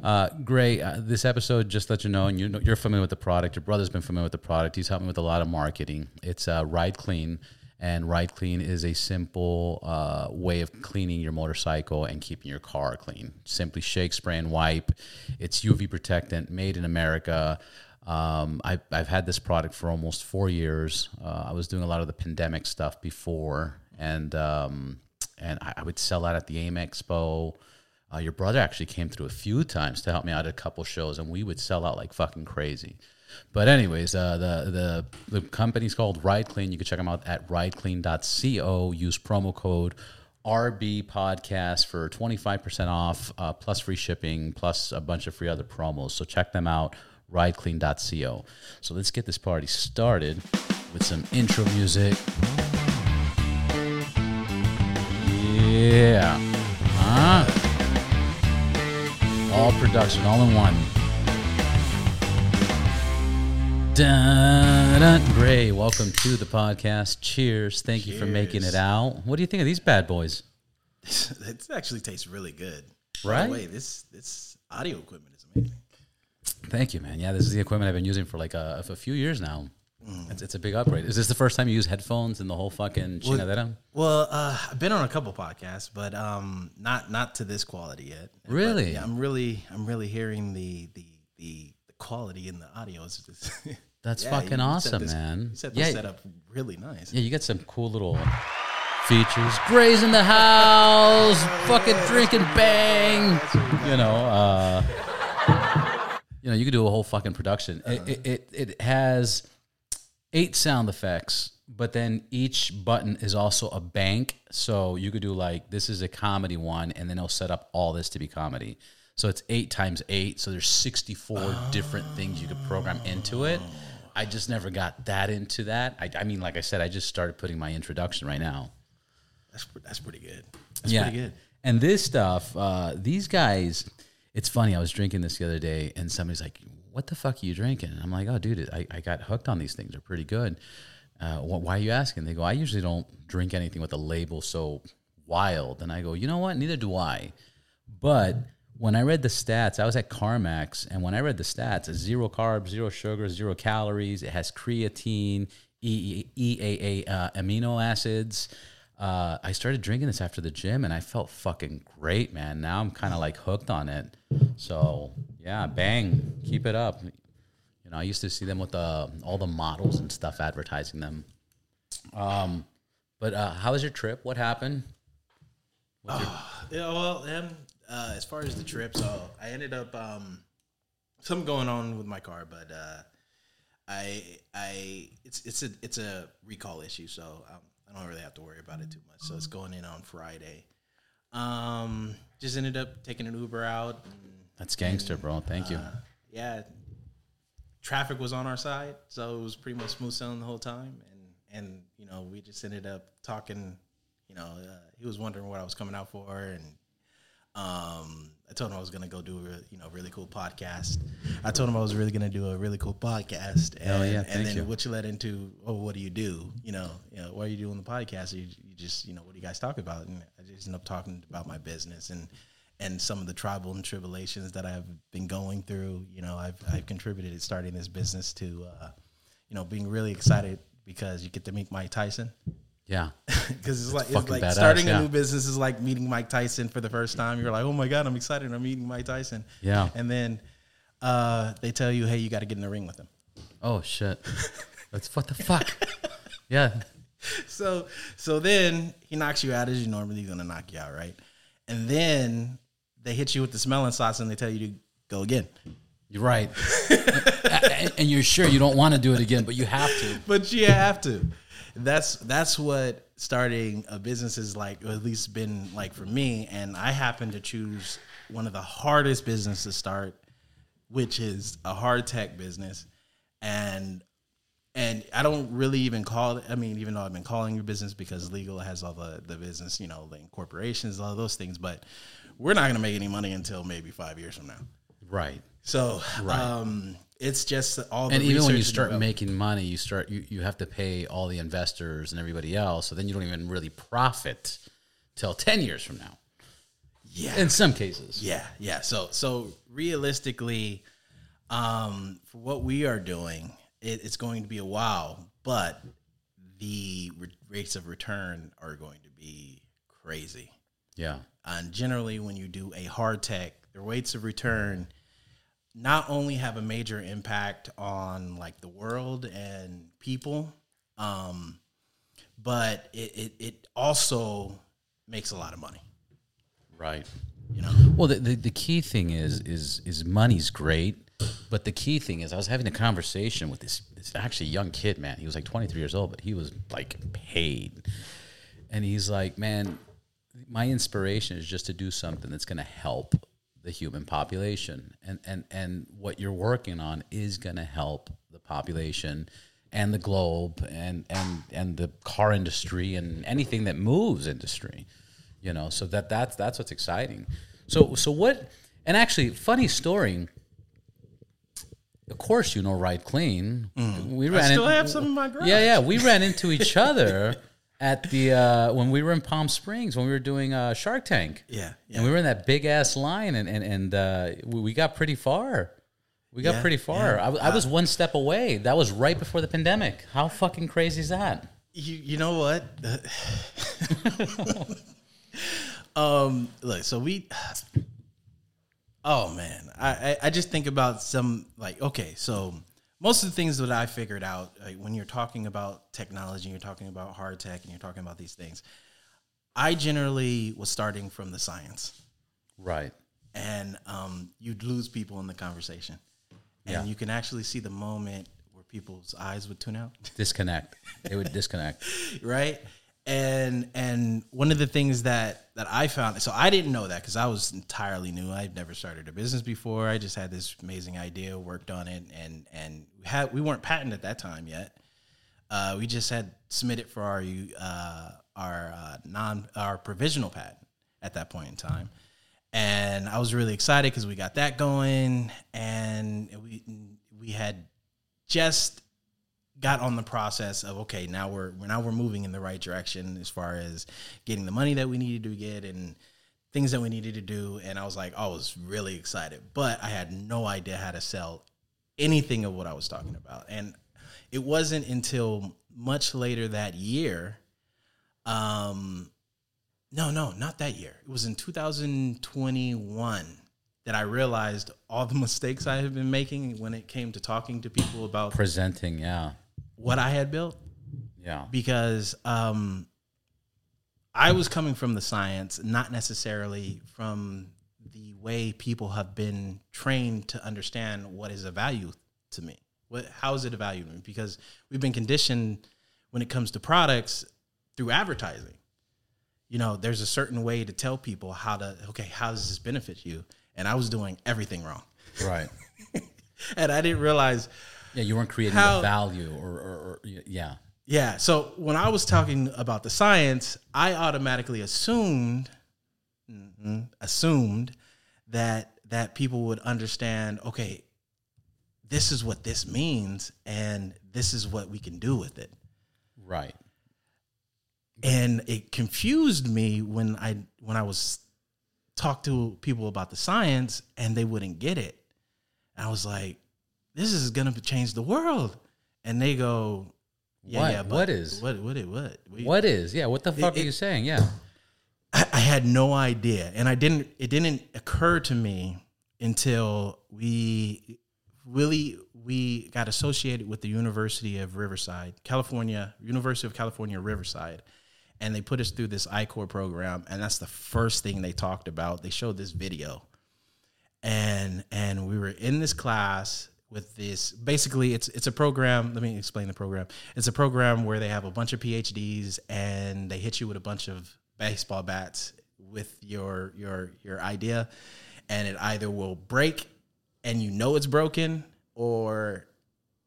Uh, Grey, uh, this episode, just let you know, and you know, you're familiar with the product. Your brother's been familiar with the product. He's helping with a lot of marketing. It's uh, Ride Clean, and Ride Clean is a simple uh, way of cleaning your motorcycle and keeping your car clean. Simply shake, spray, and wipe. It's UV protectant, made in America. Um, I, I've had this product for almost four years. Uh, I was doing a lot of the pandemic stuff before, and um, and I, I would sell that at the AIM Expo. Uh, your brother actually came through a few times to help me out at a couple shows, and we would sell out like fucking crazy. But anyways, uh, the the the company's called Ride Clean. You can check them out at rideclean.co. Use promo code RB Podcast for twenty five percent off, uh, plus free shipping, plus a bunch of free other promos. So check them out. Rideclean.co. So let's get this party started with some intro music. Yeah. Huh? All production, all in one. Dun, dun. Grey, welcome to the podcast. Cheers. Thank you for making it out. What do you think of these bad boys? it actually tastes really good. Right? By the way, this this audio equipment is amazing. Thank you, man. Yeah, this is the equipment I've been using for like a, a few years now. It's, it's a big upgrade. Is this the first time you use headphones in the whole fucking chingadera? Well, uh, I've been on a couple podcasts, but um, not not to this quality yet. But, Really? yeah, I'm really I'm really hearing the the the, the quality in the audio. Is just, That's Yeah, fucking you set awesome, this- man. You set the Yeah. setup really nice. Yeah, you got some cool little features. Grey's in the house, fucking drinking bang. You know, uh, you know, you could do a whole fucking production. It, it, it, it has eight sound effects, but then each button is also a bank. So you could do like this is a comedy one, and then it'll set up all this to be comedy. So it's eight times eight. So there's 64 different things you could program into it. I just never got that into that. I, I mean, like I said, I just started putting my introduction right now. That's that's pretty good. That's yeah. pretty good. And this stuff, uh, these guys, it's funny. I was drinking this the other day, and somebody's like, "What the fuck are you drinking?" And I'm like, "Oh, dude, I, I got hooked on these things. They're pretty good." Uh, wh- why are you asking? They go, "I usually don't drink anything with a label so wild." And I go, "You know what? Neither do I." But when I read the stats, I was at CarMax, and when I read the stats, it's zero carbs, zero sugar, zero calories. It has creatine, E- EAA uh, amino acids. Uh, I started drinking this after the gym, and I felt fucking great, man. Now I'm kind of like hooked on it. So yeah, bang, keep it up. You know, I used to see them with the all the models and stuff advertising them. Um, but uh, how was your trip? What happened? Yeah, well, um, uh, as far as the trip, so I ended up um, something going on with my car, but uh, I I it's it's a it's a recall issue, so um, I don't really have to worry about it too much. So it's going in on Friday. Um, just ended up taking an Uber out. And, That's gangster, bro. Thank you. uh, yeah, traffic was on our side, so it was pretty much smooth sailing the whole time. And and you know, we just ended up talking. You know, uh, he was wondering what I was coming out for, and um, I told him I was gonna go do a you know really cool podcast. I told him I was really gonna do a really cool podcast. And, Hell yeah, and then you. which led into, oh, what do you do? You know, you know, why are you doing the podcast? You, you just, you know, what do you guys talk about? And I just ended up talking about my business and and some of the tribal and tribulations that I've been going through. You know, I've I've contributed to starting this business to, uh, you know, being really excited because you get to meet Mike Tyson. Yeah. Because it's like it's like badass, starting yeah. a new business is like meeting Mike Tyson for the first time. You're like, oh my god, I'm excited! I'm meeting Mike Tyson. Yeah. And then uh, they tell you, hey, you got to get in the ring with him. Oh shit. That's what the fuck. Yeah. So so then he knocks you out as you normally gonna knock you out, right? And then they hit you with the smelling sauce and they tell you to go again. You're right. and, and you're sure you don't want to do it again, but you have to. but you have to. That's that's what starting a business is like, or at least been like for me. And I happen to choose one of the hardest businesses to start, which is a hard tech business. And and I don't really even call it. I mean, even though I've been calling it business because legal has all the the business, you know, the incorporations, all those things. But we're not going to make any money until maybe five years from now. Right. So um, it's just all. The And even when you start making money, you start you, you have to pay all the investors and everybody else. So then you don't even really profit till ten years from now. yeah, In some cases. Yeah, yeah. So so realistically, um, for what we are doing, it, it's going to be a while, but the re- rates of return are going to be crazy. Yeah. And generally, when you do a hard tech, the rates of return not only have a major impact on like the world and people, um, but it, it, it also makes a lot of money. Right. You know, Well, the, the, the key thing is is is money's great, but the key thing is I was having a conversation with this this actually young kid, man. He was like 23 years old, but he was like paid, and he's like, man, my inspiration is just to do something that's going to help the human population, and and and what you're working on is going to help the population and the globe and and and the car industry and anything that moves industry you know? So that that's that's what's exciting. So so what and actually funny story. Of course you know right clean. We Mm. I still have some in my garage. yeah yeah we ran into each other at the uh when we were in palm springs when we were doing uh shark tank Yeah, yeah. and we were in that big ass line and and, and uh we, we got pretty far we got Yeah, pretty far yeah. I, I was one step away that was right before the pandemic how fucking crazy is that You you know what? um, look, so we. Oh man, I, I I just think about some like okay, so most of the things that I figured out like when you're talking about technology, you're talking about hard tech, and you're talking about these things. I generally was starting from the science, right and um, you'd lose people in the conversation, and Yeah. you can actually see the moment where people's eyes would tune out. disconnect it would disconnect right and and one of the things that that i found so i didn't know that because i was entirely new. I'd never started a business before. I just had this amazing idea worked on it and and we had we weren't patent at that time yet. Uh, we just had submitted for our uh, our uh, non our provisional patent at that point in time. And i was really excited because we got that going and we we had just got on the process of okay now we're now we're moving in the right direction as far as getting the money that we needed to get and things that we needed to do. And I was like I was really excited but I had no idea how to sell anything of what I was talking about. And it wasn't until much later that year um no no not that year. It was in 2021 that I realized all the mistakes I had been making when it came to talking to people about presenting yeah what I had built yeah because um, I was coming from the science, not necessarily from the way people have been trained to understand what is a value to me. What, how is it a value to me? Because we've been conditioned when it comes to products through advertising. You know, there's a certain way to tell people how to, okay, how does this benefit you? And I was doing everything wrong. right And I didn't realize yeah you weren't creating How- the value or, or, or yeah Yeah. So when I was talking about the science, I automatically assumed mhm, assumed that that people would understand. Okay, this is what this means, and this is what we can do with it. right And it confused me when I when I was talk to people about the science, and they wouldn't get it. And I was like, "This is gonna change the world," and they go. Yeah, What? yeah, but What is? what? What? What? what? We- what is yeah what the fuck it- are you saying yeah I, I had no idea, and I didn't. It didn't occur to me until we really we got associated with the University of Riverside, California, University of California, Riverside, and they put us through this I-Corps program, and that's the first thing they talked about. They showed this video, and and we were in this class with this basically it's it's a program let me explain the program. It's a program where they have a bunch of phds and they hit you with a bunch of baseball bats with your your your idea. And it either will break and you know it's broken or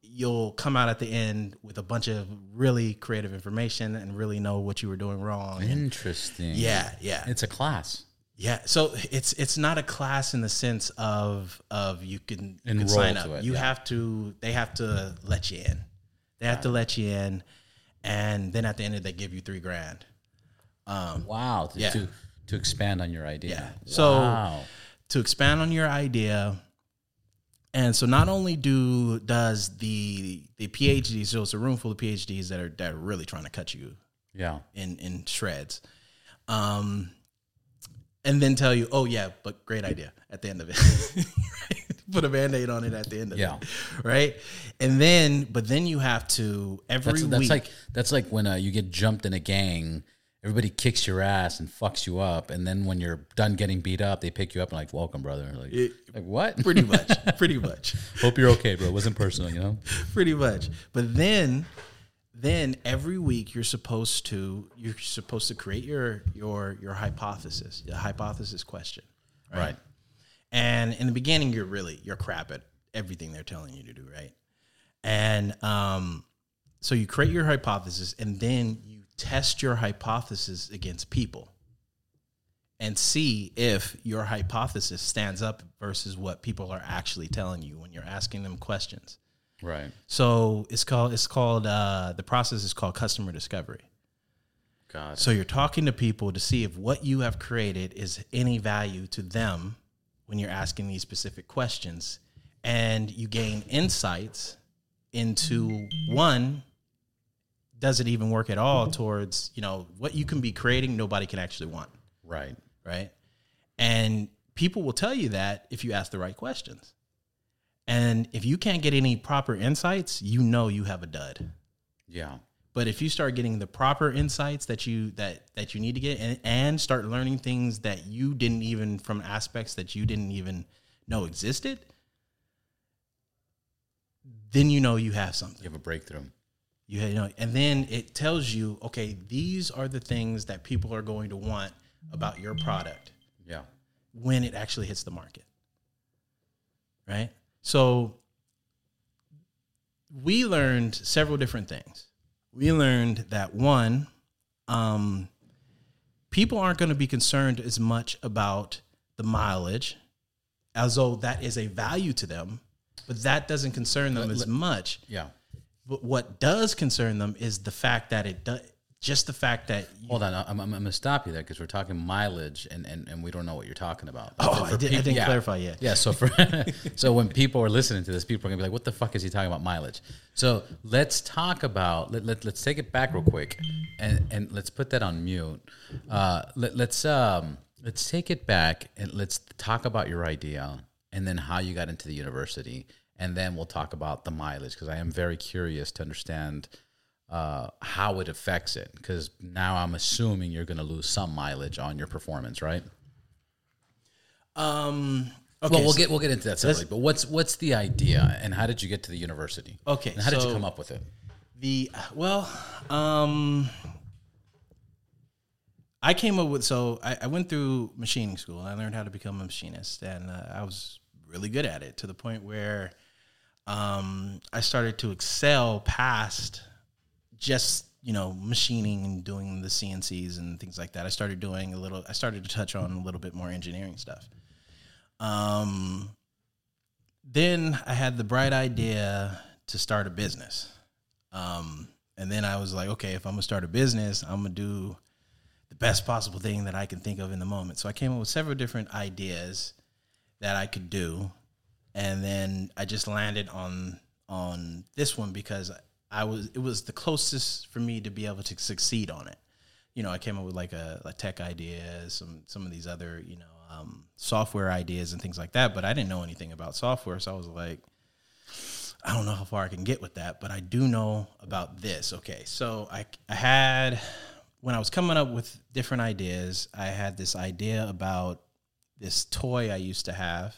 you'll come out at the end with a bunch of really creative information and really know what you were doing wrong. And interesting. Yeah yeah. It's a class yeah, so it's it's not a class in the sense of of you can, you can sign up. it, you yeah. have to they have to let you in. They have to let you in, and then at the end they give you three grand. wow to, Yeah. to to expand on your idea Yeah. So- wow. to expand on your idea. And so not only do does the the PhDs, so it's a room full of PhDs that are that are really trying to cut you Yeah. in in shreds. Um and then tell you, oh yeah, but great idea at the end of it. Put a band-aid on it at the end of Yeah. it. Right. And then but then you have to every That's, that's week like that's like when uh, you get jumped in a gang. Everybody kicks your ass and fucks you up, and then when you're done getting beat up, they pick you up and like, "Welcome, brother." Like, It- like what? pretty much. pretty much. Hope you're okay, bro. It wasn't personal, you know. pretty much. But then, then every week you're supposed to you're supposed to create your your your hypothesis, your hypothesis question, Right. And in the beginning, you're really you're crap at everything they're telling you to do, right? And um, so you create your hypothesis, and then you test your hypothesis against people, and see if your hypothesis stands up versus what people are actually telling you when you're asking them questions. Right. So it's called it's called uh, the process is called customer discovery. God. So you're talking to people to see if what you have created is any value to them when you're asking these specific questions, and you gain insights into one. Does it even work at all towards you know what you can be creating? Nobody can actually want right. right? And people will tell you that if you ask the right questions. And if you can't get any proper insights, you know you have a dud. Yeah. But if you start getting the proper insights that you that that you need to get and, and start learning things that you didn't even from aspects that you didn't even know existed, then you know you have something. You have a breakthrough. You you know, and then it tells you, okay, these are the things that people are going to want about your product Yeah. when it actually hits the market. Right? So we learned several different things. We learned that one, um, people aren't going to be concerned as much about the mileage, as though that is a value to them, but that doesn't concern them as much. Yeah. But what does concern them is the fact that it does, just the fact that you, Hold on, I'm, I'm, I'm gonna stop you there because we're talking mileage, and, and, and we don't know what you're talking about. Oh, I did- didn't yeah. clarify yet. Yeah, so for so when people are listening to this, people are gonna be like, "What the fuck is he talking about mileage?" So let's talk about let, let let's take it back real quick, and and let's put that on mute. Uh, let, let's um let's take it back and let's talk about your idea, and then how you got into the university, and then we'll talk about the mileage because I am very curious to understand uh, how it affects it. Because now I'm assuming you're going to lose some mileage on your performance, right? um, okay, well, we'll so- get we'll get into that separately. But what's what's the idea, and how did you get to the university? Okay, and how did you come up with it? The well, um, I came up with so I, I went through machining school and I learned how to become a machinist, and uh, I was really good at it to the point where um, I started to excel past just you know machining and doing the CNCs and things like that. I started doing a little. I started to touch on a little bit more engineering stuff. Um, then I had the bright idea to start a business. Um, and then I was like, okay, if I'm gonna start a business, I'm gonna do the best possible thing that I can think of in the moment. So I came up with several different ideas that I could do, and then I just landed on on this one because I was it was the closest for me to be able to succeed on it. You know, I came up with like a, a tech idea, some some of these other you know um, software ideas and things like that, but I didn't know anything about software, so I was like, I don't know how far I can get with that, but I do know about this. Okay, so I I had when I was coming up with different ideas, I had this idea about this toy I used to have,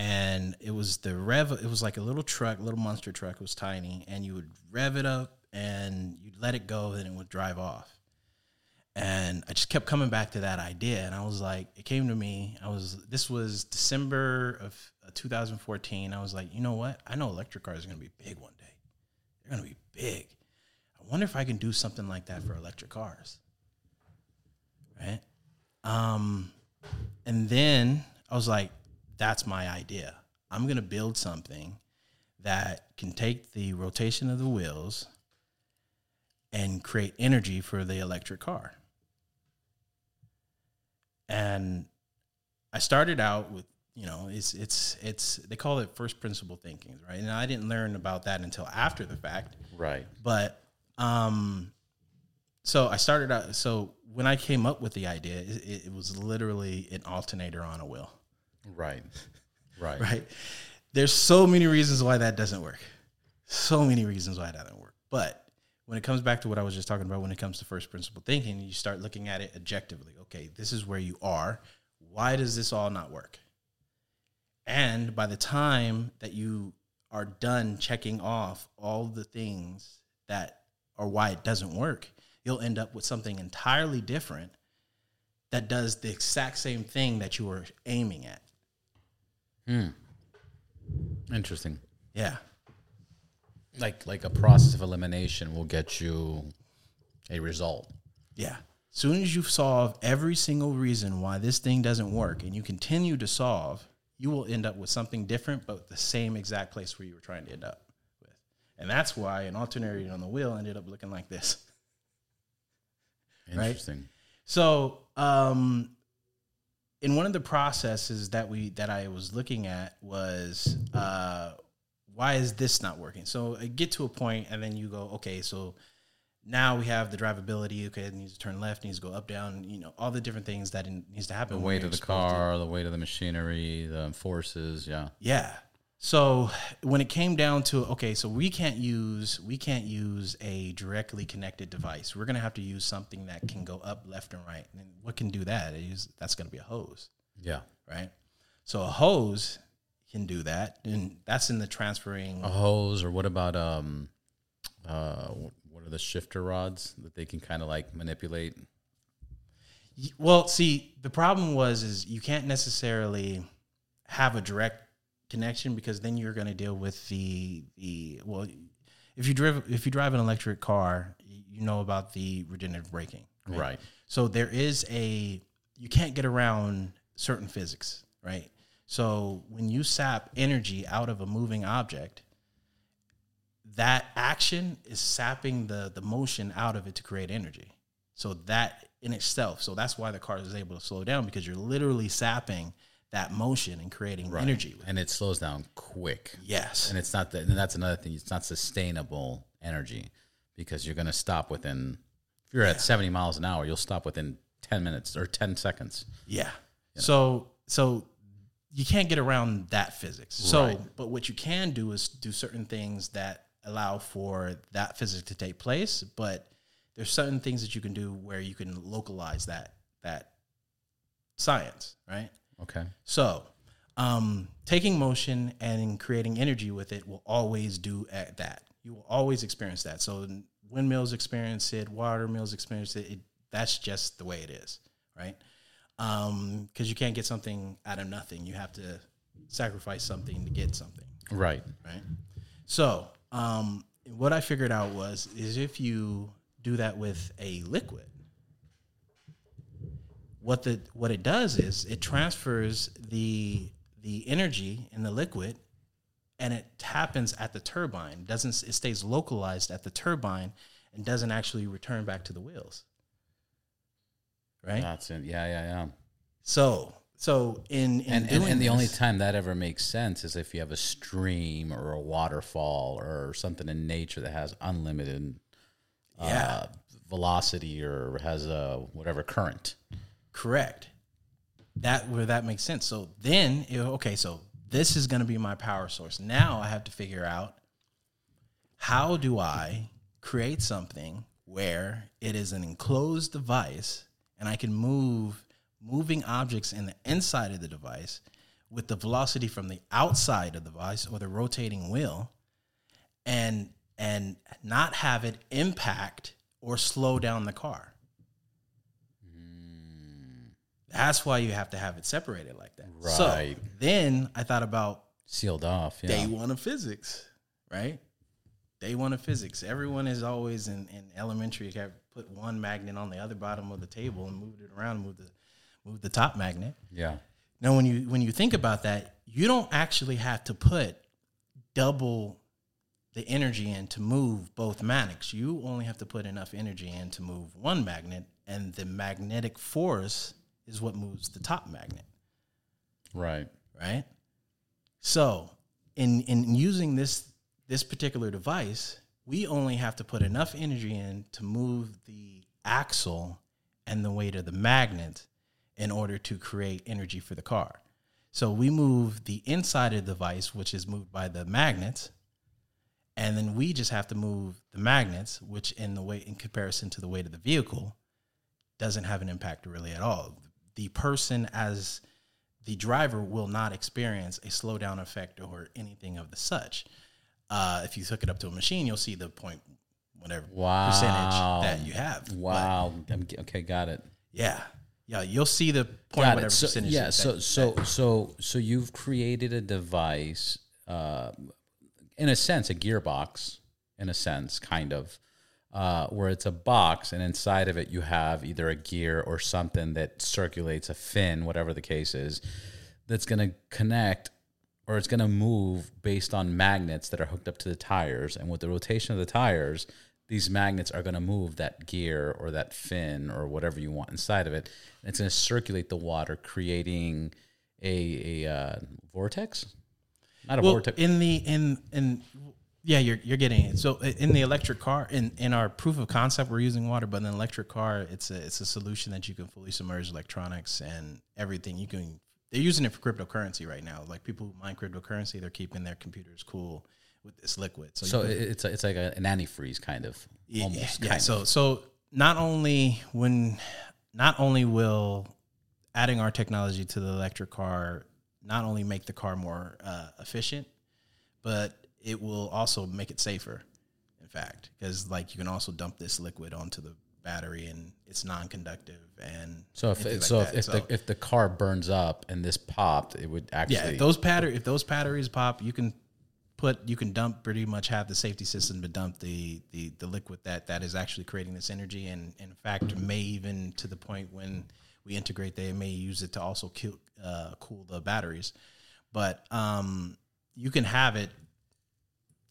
and it was the rev. It was like a little truck, little monster truck. It was tiny, and you would rev it up, and you'd let it go, and it would drive off. And I just kept coming back to that idea, and I was like, it came to me. I was this was December of uh, 2014. I was like, you know what? I know electric cars are going to be big one day. They're going to be big. I wonder if I can do something like that for electric cars. Right? Um, and then I was like, that's my idea. I'm going to build something that can take the rotation of the wheels and create energy for the electric car. And I started out with you know it's it's it's they call it first principle thinking, right? And I didn't learn about that until after the fact. Right. But um, so I started out. So when I came up with the idea, it, it was literally an alternator on a wheel. Right. Right. Right. There's so many reasons why that doesn't work. So many reasons why that doesn't work. But when it comes back to what I was just talking about, when it comes to first principle thinking, you start looking at it objectively. Okay, this is where you are. Why does this all not work? And by the time that you are done checking off all the things that are why it doesn't work, you'll end up with something entirely different that does the exact same thing that you were aiming at. Interesting. Yeah. Like like a process of elimination will get you a result. Yeah. Soon as you solve every single reason why this thing doesn't work and you continue to solve, you will end up with something different, but the same exact place where you were trying to end up with. And that's why an alternator on the wheel ended up looking like this. Right? Interesting. So, um, in one of the processes that we that I was looking at was uh, why is this not working? So I get to a point, and then you go, okay, so now we have the drivability. Okay, it needs to turn left, needs to go up, down. You know, all the different things that needs to happen. The weight of the exposed to- car, the weight of the machinery, the forces, yeah. Yeah. So when it came down to okay, so we can't use we can't use a directly connected device. We're gonna have to use something that can go up, left, and right. And what can do that is that's gonna be a hose. Yeah. right? So a hose can do that, and that's in the transferring. A hose or what about um uh what are the shifter rods that they can kind of like manipulate? Well, see, the problem was is you can't necessarily have a direct connection because then you're going to deal with the the well, if you drive if you drive an electric car, you know about the regenerative braking, Right. So there is a you can't get around certain physics, right? So when you sap energy out of a moving object, that action is sapping the the motion out of it to create energy. So that in itself, so that's why the car is able to slow down because you're literally sapping that motion and creating energy. And it slows down quick. Yes. And it's not that and that's another thing, it's not sustainable energy because you're gonna stop within if you're at 70 miles an hour, you'll stop within 10 minutes or 10 seconds. Yeah. So so you can't get around that physics. So Right. but what you can do is do certain things that allow for that physics to take place, but there's certain things that you can do where you can localize that that science, right? Okay. So, um, taking motion and creating energy with it will always do at that. You will always experience that. So, windmills experience it, water mills experience it. it that's just the way it is, right? Because you can't get something out of nothing. You have to sacrifice something to get something Right. right? So, um, what I figured out was is if you do that with a liquid, what the what it does is it transfers the the energy in the liquid, and it happens at the turbine. Doesn't it stays localized at the turbine and doesn't actually return back to the wheels, right? That's it. Yeah, yeah, yeah. So, so in, in And, and, doing and the only time that ever makes sense is if you have a stream or a waterfall or something in nature that has unlimited yeah, uh, velocity or has a whatever current. Correct. That where that makes sense. So then, it- okay, so this is going to be my power source. Now I have to figure out how do I create something where it is an enclosed device and I can move moving objects in the inside of the device with the velocity from the outside of the device or the rotating wheel and and not have it impact or slow down the car. That's why you have to have it separated like that. Right. So then I thought about Sealed off. Yeah. day one of physics, right? Day one of physics. Everyone is always in, in elementary. You have put one magnet on the other bottom of the table and moved it around, move the move the top magnet. yeah. Now, when you when you think about that, you don't actually have to put double the energy in to move both magnets. You only have to put enough energy in to move one magnet, and the magnetic force is what moves the top magnet. Right. right? So, in in using this this particular device, we only have to put enough energy in to move the axle and the weight of the magnet in order to create energy for the car. So we move the inside of the device, which is moved by the magnets, and then we just have to move the magnets, which in the weight in comparison to the weight of the vehicle doesn't have an impact really at all. The person as the driver will not experience a slowdown effect or anything of the such. Uh, if you hook it up to a machine, you'll see the point, whatever Wow. percentage that you have. Wow. I'm- okay, got it. yeah, yeah, you'll see the point, Got whatever. So, percentage. yeah. that- So that- so so so you've created a device, uh, in a sense, a gearbox, in a sense, kind of, uh, where it's a box, and inside of it you have either a gear or something that circulates a fin, whatever the case is, that's going to connect. Or it's going to move based on magnets that are hooked up to the tires, and with the rotation of the tires, these magnets are going to move that gear or that fin or whatever you want inside of it. And it's going to circulate the water, creating a, a uh, vortex. Not a well, vortex. in the in in yeah, you're you're getting it. So in the electric car, in in our proof of concept, we're using water, but in an electric car, it's a it's a solution that you can fully submerge electronics and everything. You can they're using it for cryptocurrency right now. Like people who mine cryptocurrency, they're keeping their computers cool with this liquid. So, so can, it's a, it's like a, an antifreeze kind of yeah, almost. yeah. So so not only when not only will adding our technology to the electric car not only make the car more uh, efficient, but it will also make it safer. In fact, because like you can also dump this liquid onto the battery and it's non-conductive and So if it, so like if, if the if the car burns up and this popped, it would actually yeah, if those battery if those batteries pop, you can put you can dump pretty much have the safety system to dump the the the liquid that that is actually creating this energy and, in fact may even to the point when we integrate they may use it to also kill, uh, cool the batteries but um you can have it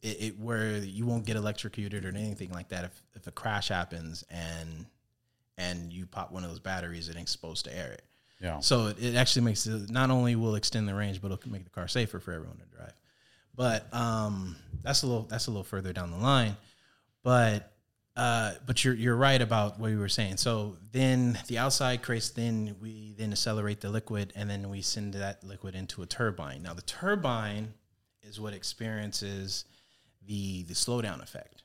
it, it where you won't get electrocuted or anything like that if if a crash happens and and you pop one of those batteries it ain't supposed to air it yeah. so it, it actually makes it not only will extend the range, but it'll make the car safer for everyone to drive. But um, that's a little that's a little further down the line. But uh, but you're you're right about what you were saying. So then the outside creates then we then accelerate the liquid and then we send that liquid into a turbine. Now the turbine is what experiences the the slowdown effect.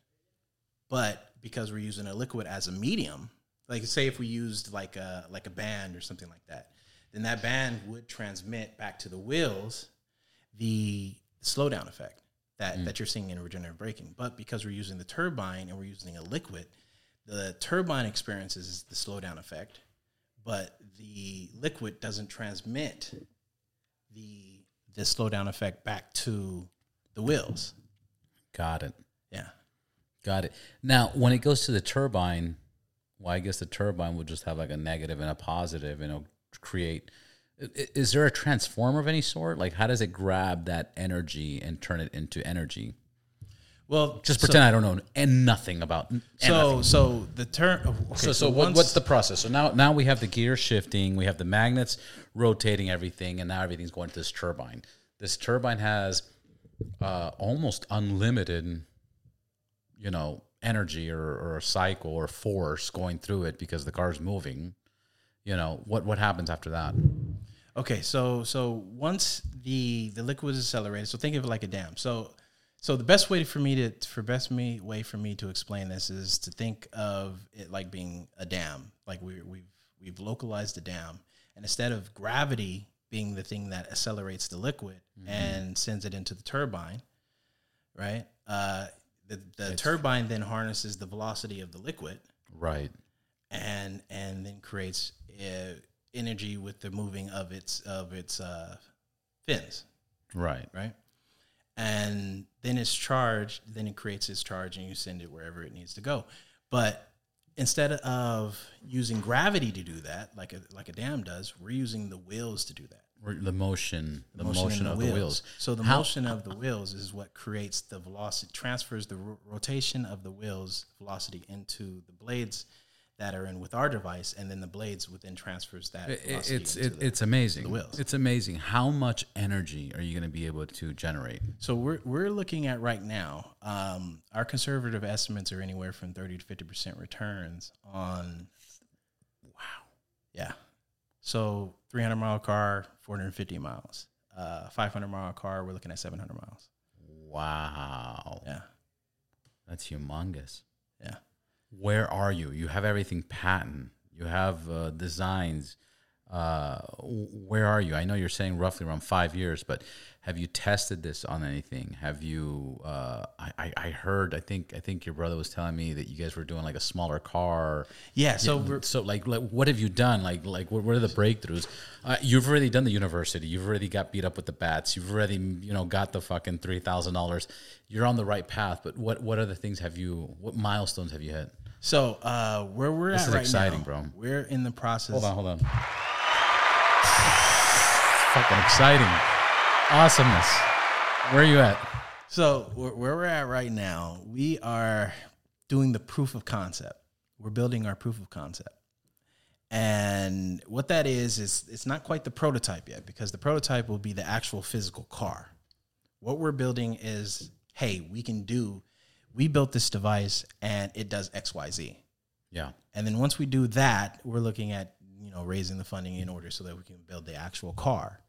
But because we're using a liquid as a medium, like say if we used like a like a band or something like that, then that band would transmit back to the wheels the slowdown effect that mm. that you're seeing in regenerative braking. But because we're using the turbine and we're using a liquid, the turbine experiences the slowdown effect, but the liquid doesn't transmit the the slowdown effect back to the wheels. Got it. Yeah. Got it. Now, when it goes to the turbine, well, I guess the turbine would just have like a negative and a positive, and it'll create. i- i- Is there a transformer of any sort? Like, how does it grab that energy and turn it into energy? Well, Just so- pretend I don't know and nothing about. and So, nothing. so the turn. Oh, okay, so, so, what, what's the process? So now, now we have the gear shifting, we have the magnets rotating everything, and now everything's going to this turbine. This turbine has uh, almost unlimited, you know, energy or, or a cycle or force going through it because the car's moving. You know what? What happens after that? Okay, so so once the the liquid is accelerated, so think of it like a dam. So so the best way for me to for best me way for me to explain this is to think of it like being a dam. Like we we've we've localized the dam, and instead of gravity being the thing that accelerates the liquid and sends it into the turbine, right? Uh, the the turbine then harnesses the velocity of the liquid Right. and and then creates uh, energy with the moving of its of its uh, fins, Right. right? And then it's charged. Then it creates its charge, and you send it wherever it needs to go. But instead of using gravity to do that, like a like a dam does, we're using the wheels to do that. The motion, the motion, in of the wheels. So the How- motion of the wheels is what creates the velocity, transfers the ro- rotation of the wheels velocity into the blades. that are in with our device, and then the blades within transfers that. It- velocity it's it, the- it's amazing. wheels. It's amazing how much energy are you going to be able to generate? So we're we're looking at right now. Um, our conservative estimates are anywhere from thirty to fifty percent returns on. Wow. Yeah. So three hundred mile car, four hundred fifty miles. Uh, five hundred mile car, we're looking at seven hundred miles. Wow, Yeah. that's humongous. Yeah. Where are you? You have everything patent. You have uh, designs. Uh, where are you? I know you're saying roughly around five years, but have you tested this on anything? Have you? Uh, I, I heard. I think I think your brother was telling me that you guys were doing like a smaller car. Yeah. So we're, So like, like what have you done? Like like what, what are the breakthroughs? Uh, you've already done the university. You've already got beat up with the bats. You've already you know got the fucking three thousand dollars. You're on the right path. But what what other things have you? What milestones have you hit? so uh, where we're at. This at is right exciting, now, bro. We're in the process. Hold on, hold on. Fucking exciting, awesomeness. Where are you at? So where, where we're at right now, we are doing the proof of concept. We're building our proof of concept. And what that is is it's not quite the prototype yet because the prototype will be the actual physical car. What we're building is, hey, we can do we built this device and it does XYZ. Yeah. And then once we do that, we're looking at, you know, raising the funding in order so that we can build the actual car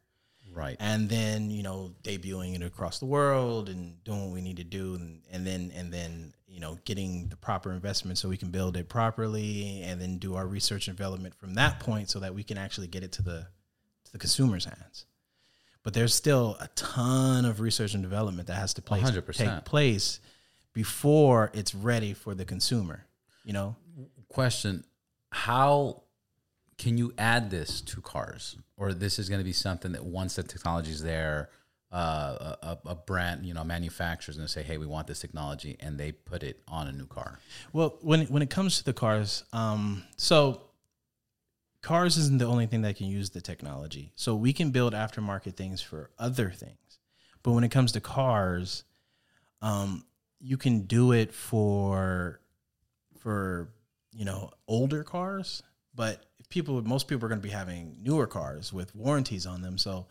Right. and then you know debuting it across the world and doing what we need to do and, and then and then you know getting the proper investment so we can build it properly and then do our research and development from that point so that we can actually get it to the to the consumer's hands but there's still a ton of research and development that has to place, 100%. take place before it's ready for the consumer you know Question: How can you add this to cars, or this is going to be something that once the technology is there, uh, a, a- brand, you know, manufacturer is going to say, "Hey, we want this technology," and they put it on a new car. Well, when when it comes to the cars, um, so cars isn't the only thing that can use the technology. So we can build aftermarket things for other things, but when it comes to cars, um, you can do it for for you know older cars, but people most people are going to be having newer cars with warranties on them, so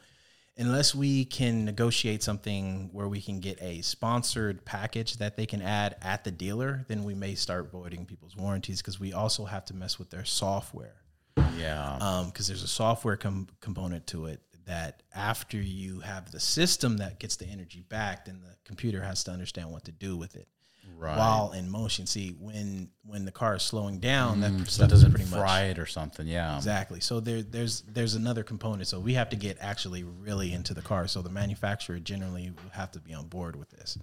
unless we can negotiate something where we can get a sponsored package that they can add at the dealer, then we may start voiding people's warranties because we also have to mess with their software. Yeah. Um, because there's a software com- component to it that after you have the system that gets the energy back, then the computer has to understand what to do with it right. while in motion. See, when when the car is slowing down, that mm-hmm. so it doesn't pretty much fry it or something. Yeah. Exactly. So there, there's there's another component. So we have to get actually really into the car. So the manufacturer generally will have to be on board with this.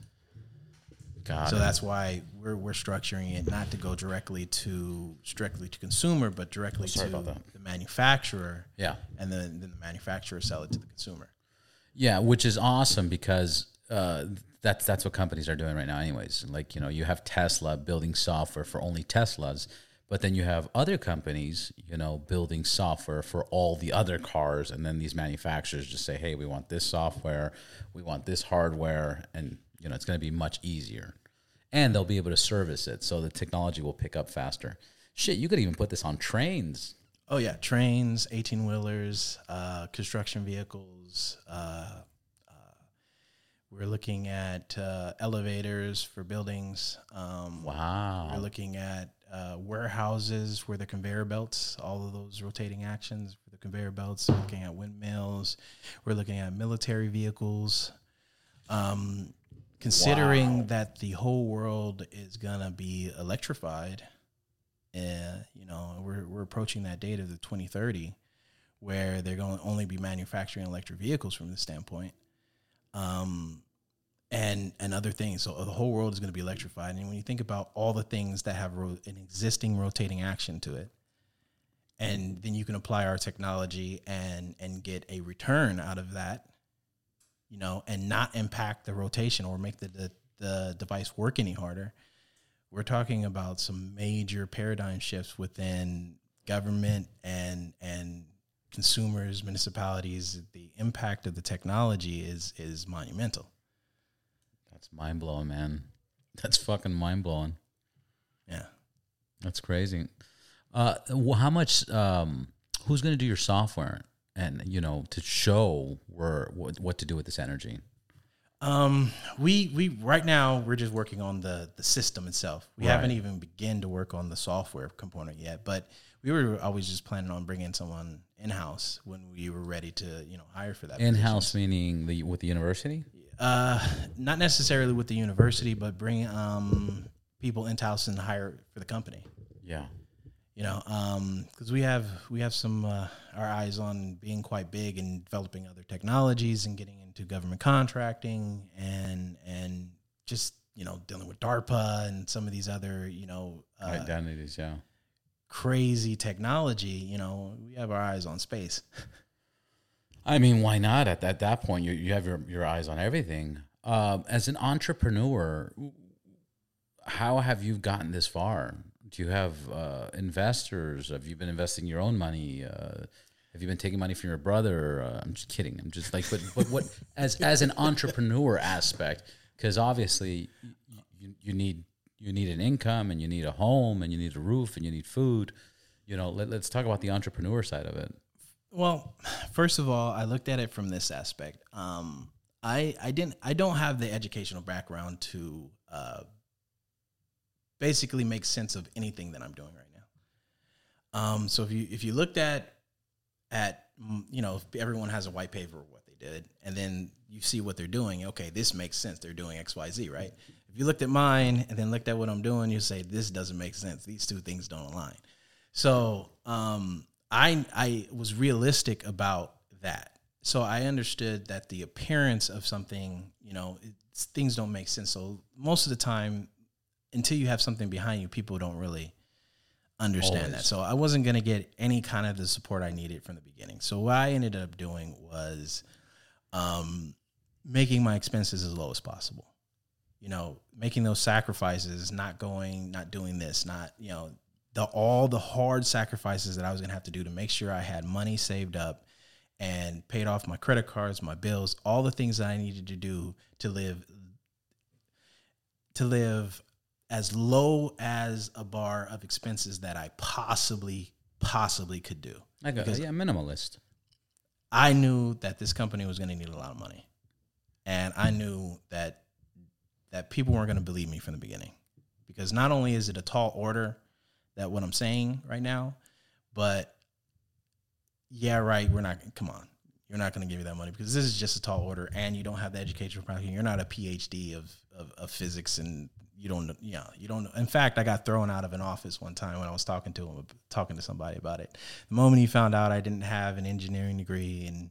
Got so it. that's why we're we're structuring it not to go directly to strictly to consumer, but directly sorry to the manufacturer. Yeah. And then, then the manufacturer sell it to the consumer. Yeah, which is awesome because uh, that's that's what companies are doing right now, anyways. Like you know, you have Tesla building software for only Teslas, but then you have other companies, you know, building software for all the other cars, and then these manufacturers just say, "Hey, we want this software, we want this hardware," and you know, it's going to be much easier, and they'll be able to service it, so the technology will pick up faster. Shit, you could even put this on trains. Oh yeah, trains, eighteen wheelers, uh, construction vehicles. Uh, we're looking at uh, elevators for buildings. Um, We're looking at uh, warehouses where the conveyor belts, all of those rotating actions for the conveyor belts. We're looking at windmills. We're looking at military vehicles. Um, considering that the whole world is gonna be electrified, uh, you know, we're we're approaching that date of the 2030, where they're going to only be manufacturing electric vehicles from this standpoint. Um, and and other things. So the whole world is going to be electrified. And when you think about all the things that have ro- an existing rotating action to it, and then you can apply our technology and and get a return out of that, you know, and not impact the rotation or make the the, the device work any harder. We're talking about some major paradigm shifts within government and and consumers, municipalities. The impact of the technology is is monumental. That's mind blowing, man. That's fucking mind blowing. Yeah. That's crazy. Uh, how much? Um, who's going to do your software, and you know, to show where what, what to do with this energy? Um, we we right now we're just working on the the system itself. We Right. haven't even begun to work on the software component yet, but we were always just planning on bringing someone in house when we were ready to you know hire for that. In house meaning the with the university. Uh, not necessarily with the university, but bring um people in house and hire for the company. Yeah. You know, um, because we have we have some uh, our eyes on being quite big and developing other technologies and getting into government contracting and and just you know dealing with DARPA and some of these other you know uh, Identities. Yeah. Crazy technology. You know, we have our eyes on space. I mean, why not? At that, that point, you, you have your, your eyes on everything. Um, as an entrepreneur, how have you gotten this far? Do you have uh, investors? Have you been investing your own money? Uh, have you been taking money from your brother? Uh, I'm just kidding. I'm just like, but but what as as an entrepreneur aspect? Because obviously, you, you need you need an income and you need a home and you need a roof and you need food. You know, let, let's talk about the entrepreneur side of it. Well, first of all, I looked at it from this aspect. Um, I I didn't I don't have the educational background to uh, basically make sense of anything that I'm doing right now. Um, so if you if you looked at at mm, you know everyone has a white paper of what they did, and then you see what they're doing, okay, this makes sense. They're doing X Y Z, right? If you looked at mine and then looked at what I'm doing, you say this doesn't make sense. These two things don't align. So um, I I was realistic about that. So I understood that the appearance of something, you know, it's, things don't make sense. So most of the time, until you have something behind you, people don't really understand that. So I wasn't going to get any kind of the support I needed from the beginning. So what I ended up doing was um, making my expenses as low as possible. You know, making those sacrifices, not going, not doing this, not you know, the all the hard sacrifices that I was going to have to do to make sure I had money saved up and paid off my credit cards, my bills, all the things that I needed to do to live to live as low as a bar of expenses that I possibly possibly could do. I got Because- yeah, minimalist. I knew that this company was going to need a lot of money, and I knew that that people weren't going to believe me from the beginning, because not only is it a tall order that what I'm saying right now, but yeah, right, we're not. Come on, you're not going to give me that money because this is just a tall order, and you don't have the educational background. You're not a PhD of of, of physics, and you don't. know- Yeah, you don't. In fact, I got thrown out of an office one time when I was talking to him, talking to somebody about it. The moment he found out I didn't have an engineering degree, and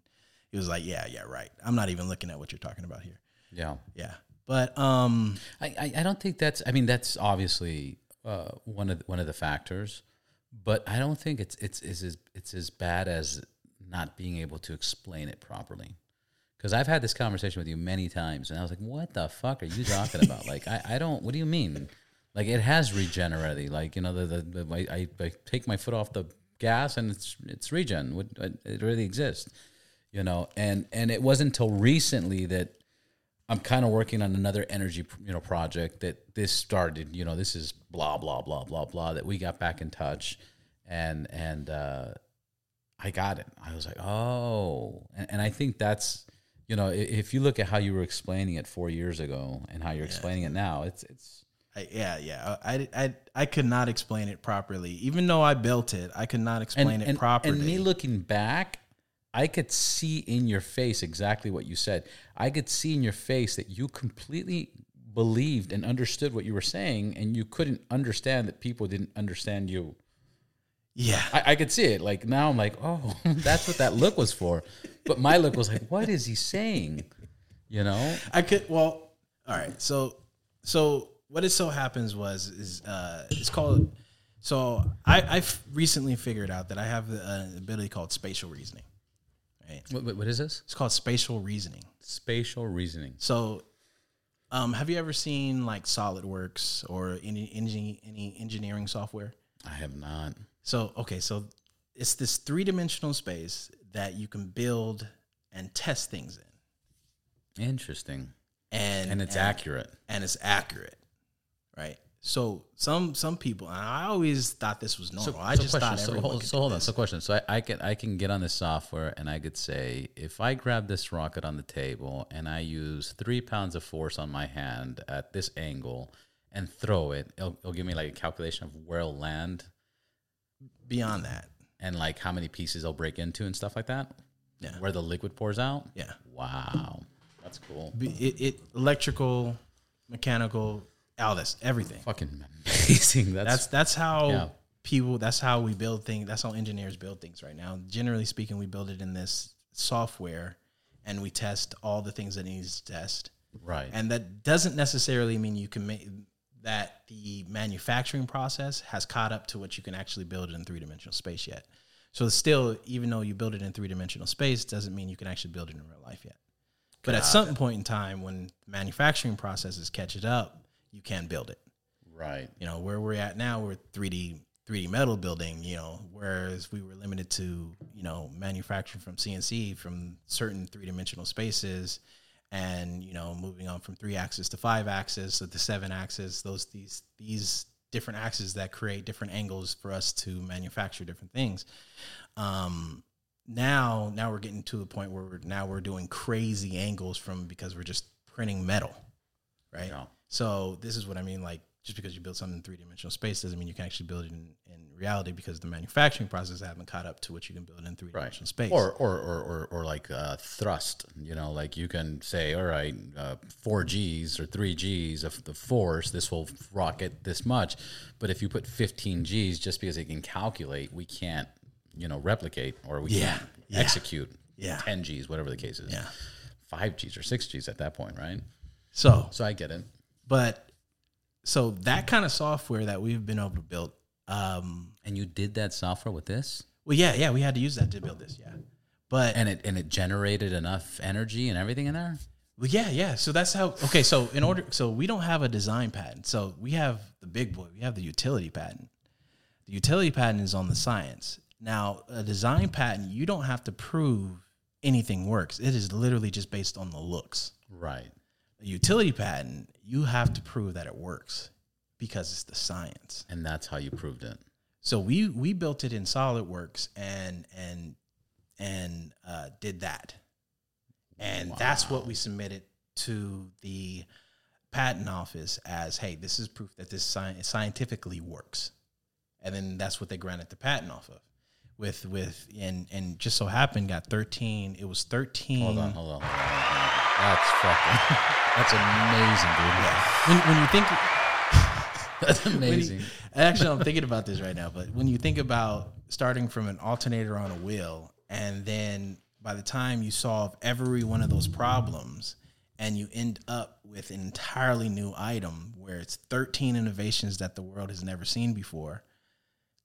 he was like, "Yeah, yeah, right. I'm not even looking at what you're talking about here." Yeah. Yeah, but um, I, I, don't think that's. I mean, that's obviously uh, one of the, one of the factors, but I don't think it's it's it's as it's as bad as not being able to explain it properly. Because I've had this conversation with you many times, and I was like, "What the fuck are you talking about? like, I, I don't. What do you mean? Like, it has regenerativity. Like, you know, the the, the I, I, I take my foot off the gas, and it's it's regen. It really exists, you know. And and it wasn't until recently that I'm kind of working on another energy, you know, project that this started. You know, this is blah blah blah blah blah. That we got back in touch, and and uh, I got it. I was like, oh, and, and I think that's, you know, if you look at how you were explaining it four years ago and how you're explaining it now, it's it's I, yeah, yeah, I, I I could not explain it properly, even though I built it. I could not and explain it and, properly. and me looking back. I could see in your face exactly what you said. I could see in your face that you completely believed and understood what you were saying, and you couldn't understand that people didn't understand you. yeah, I, I could see it. Like now, I'm like, oh, that's what that look was for. But my look was like, what is he saying? You know? I could. Well, all right. So, so what it so happens was is uh, it's called. So I I've recently figured out that I have an ability called spatial reasoning. Right. What, what- what is this? It's called spatial reasoning. Spatial reasoning. So, um, have you ever seen like SolidWorks or any any, any engineering software? I have not. So okay, so it's this three dimensional space that you can build and test things in, Interesting. and And it's accurate. and it's accurate, right? So some some people, and I always thought this was normal. I so just question, thought so everyone hold, so hold on. this. So question. So I, I can I can get on this software and I could say if I grab this rocket on the table and I use three pounds of force on my hand at this angle and throw it, it'll, it'll give me like a calculation of where it'll land Beyond that, and like how many pieces it'll break into and stuff like that. Yeah. Where the liquid pours out. yeah, Wow. That's cool. It, it electrical, mechanical, all this, everything. Fucking amazing. That's, That's that's how Yeah. people. That's how we build things. That's how engineers build things right now. Generally speaking, we build it in this software, and we test all the things that it needs to test. right. And that doesn't necessarily mean you can make that the manufacturing process has caught up to what you can actually build in three dimensional space yet. So still, even though you build it in three dimensional space, doesn't mean you can actually build it in real life yet. But at some point in time, when manufacturing processes catch it up, you can build it. right. You know where we're at now, we're three D three D metal building. You know, whereas we were limited to you know manufacturing from CNC from certain three dimensional spaces, and you know moving on from three axis to five axis to the seven axis. Those these these different axes that create different angles for us to manufacture different things. Um, now now we're getting to the point where we're, now we're doing crazy angles from because we're just printing metal, right? Yeah. So this is what I mean. Like just because you build something in three dimensional space doesn't mean you can actually build it in, in reality because the manufacturing process haven't caught up to what you can build in three dimensional space. Or, or, or, or, or like uh, thrust, you know, like you can say, all right, uh, four G's or three G's of the force, this will rocket this much. But if you put 15 G's just because it can calculate, we can't, you know, replicate or we Yeah, can't yeah. execute Yeah. 10 G's, whatever the case is. Yeah. Five G's or six G's at that point, right? so, So I get it. But so that kind of software that we've been able to build. Um, And you did that software with this? well, yeah, yeah, we had to use that to build this. Yeah, but And it and it generated enough energy and everything in there? Well, yeah, yeah. So that's how. Okay, so in order, so we don't have a design patent. So we have the big boy. We have the utility patent. The utility patent is on the science. Now, a design patent, you don't have to prove anything works. It is literally just based on the looks. Right. A utility patent, you have to prove that it works because it's the science. And that's how you proved it. So we we built it in SolidWorks and and and uh, did that, and that's what we submitted to the patent office as, hey, this is proof that this sci- scientifically works, and then that's what they granted the patent off of. With with and and just so happened got thirteen. It was thirteen. Hold on, hold on, hold on. That's fucking, that's amazing, dude. Yeah. When when you think That's when you- amazing. actually, I'm thinking about this right now. But when you think about starting from an alternator on a wheel, and then by the time you solve every one of those problems, and you end up with an entirely new item where it's 13 innovations that the world has never seen before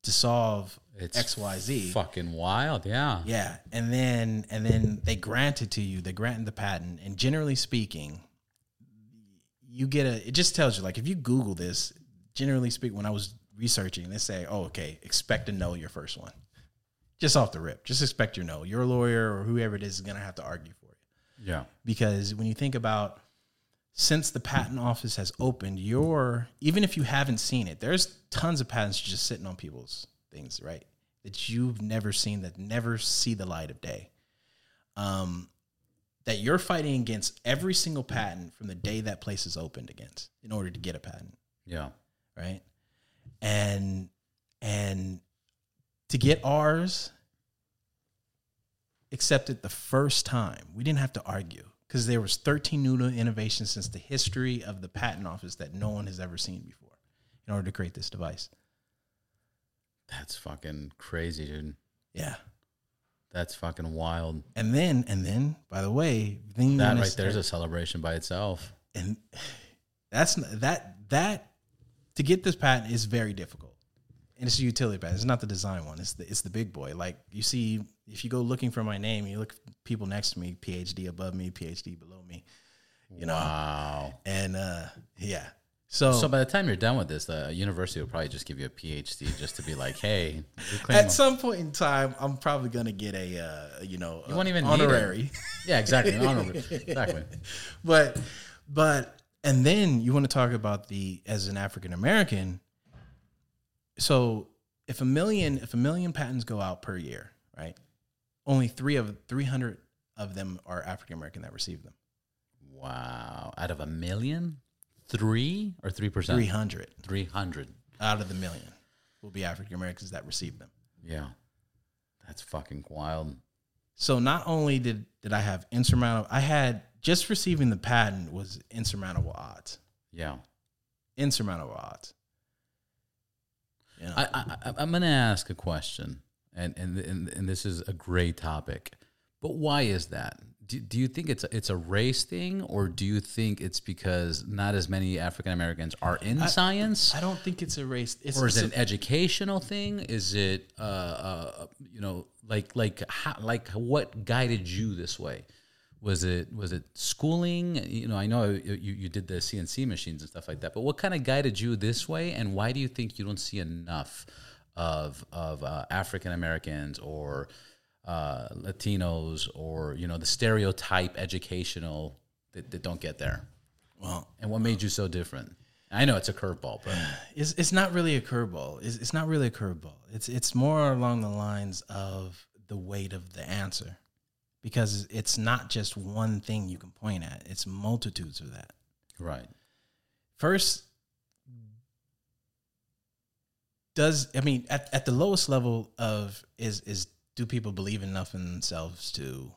to solve It's X, Y, Z. Fucking wild, yeah. Yeah, and then and then they grant it to you. They grant the patent, and generally speaking, you get a. It just tells you like if you Google this. Generally speaking, when I was researching, they say, "Oh, okay, expect to know your first one." Just off the rip, just expect your no. Your lawyer or whoever it is is gonna have to argue for you Yeah. because when you think about since the patent office has opened your even if you haven't seen it there's tons of patents just sitting on people's things right that you've never seen that never see the light of day um that you're fighting against every single patent from the day that place is opened against in order to get a patent Yeah. right? And and to get ours accepted the first time, we didn't have to argue because there was 13 new innovations since the history of the patent office that no one has ever seen before in order to create this device. That's fucking crazy, dude. Yeah. That's fucking wild. And then and then by the way, then That right there's a celebration by itself. and that's that that to get this patent is very difficult and it's a utility patent it's not the design one it's the it's the big boy like you see if you go looking for my name you look at people next to me phd above me phd below me you know Wow. and uh yeah so, So by the time you're done with this, the university will probably just give you a PhD just to be like, hey, at some point in time i'm probably gonna get a uh you know You won't even honorary yeah, exactly. honorable. exactly. but but And then you want to talk about the as an African American. So if a million if a million patents go out per year, right? Only three of three hundred of them are African American that receive them. Wow. Out of a million, three or three percent? Three hundred Three hundred. out of the million will be African Americans that receive them. Yeah. That's fucking wild. So not only did did I have insurmountable, I had just receiving the patent was insurmountable odds. Yeah. Insurmountable odds. You know? I, I, I'm going to ask a question, and, and and and this is a great topic, but why is that? Do, do you think it's a, it's a race thing, or do you think it's because not as many African Americans are in science, I don't think it's a race. It's, or is it an educational thing? Is it uh, uh you know like like how, like what guided you this way? Was it was it schooling? You know, I know you, you did the CNC machines and stuff like that, but what kind of guided you this way, and why do you think you don't see enough of of uh, African Americans or uh, Latinos or you know the stereotype educational that, that don't get there? well, And what made you so different? I know it's a curveball, but it's it's not really a curveball. It's, it's not really a curveball. It's it's more along the lines of the weight of the answer, because it's not just one thing you can point at. It's multitudes of that. right, First, does I mean at, at the lowest level of is is do people believe enough in themselves to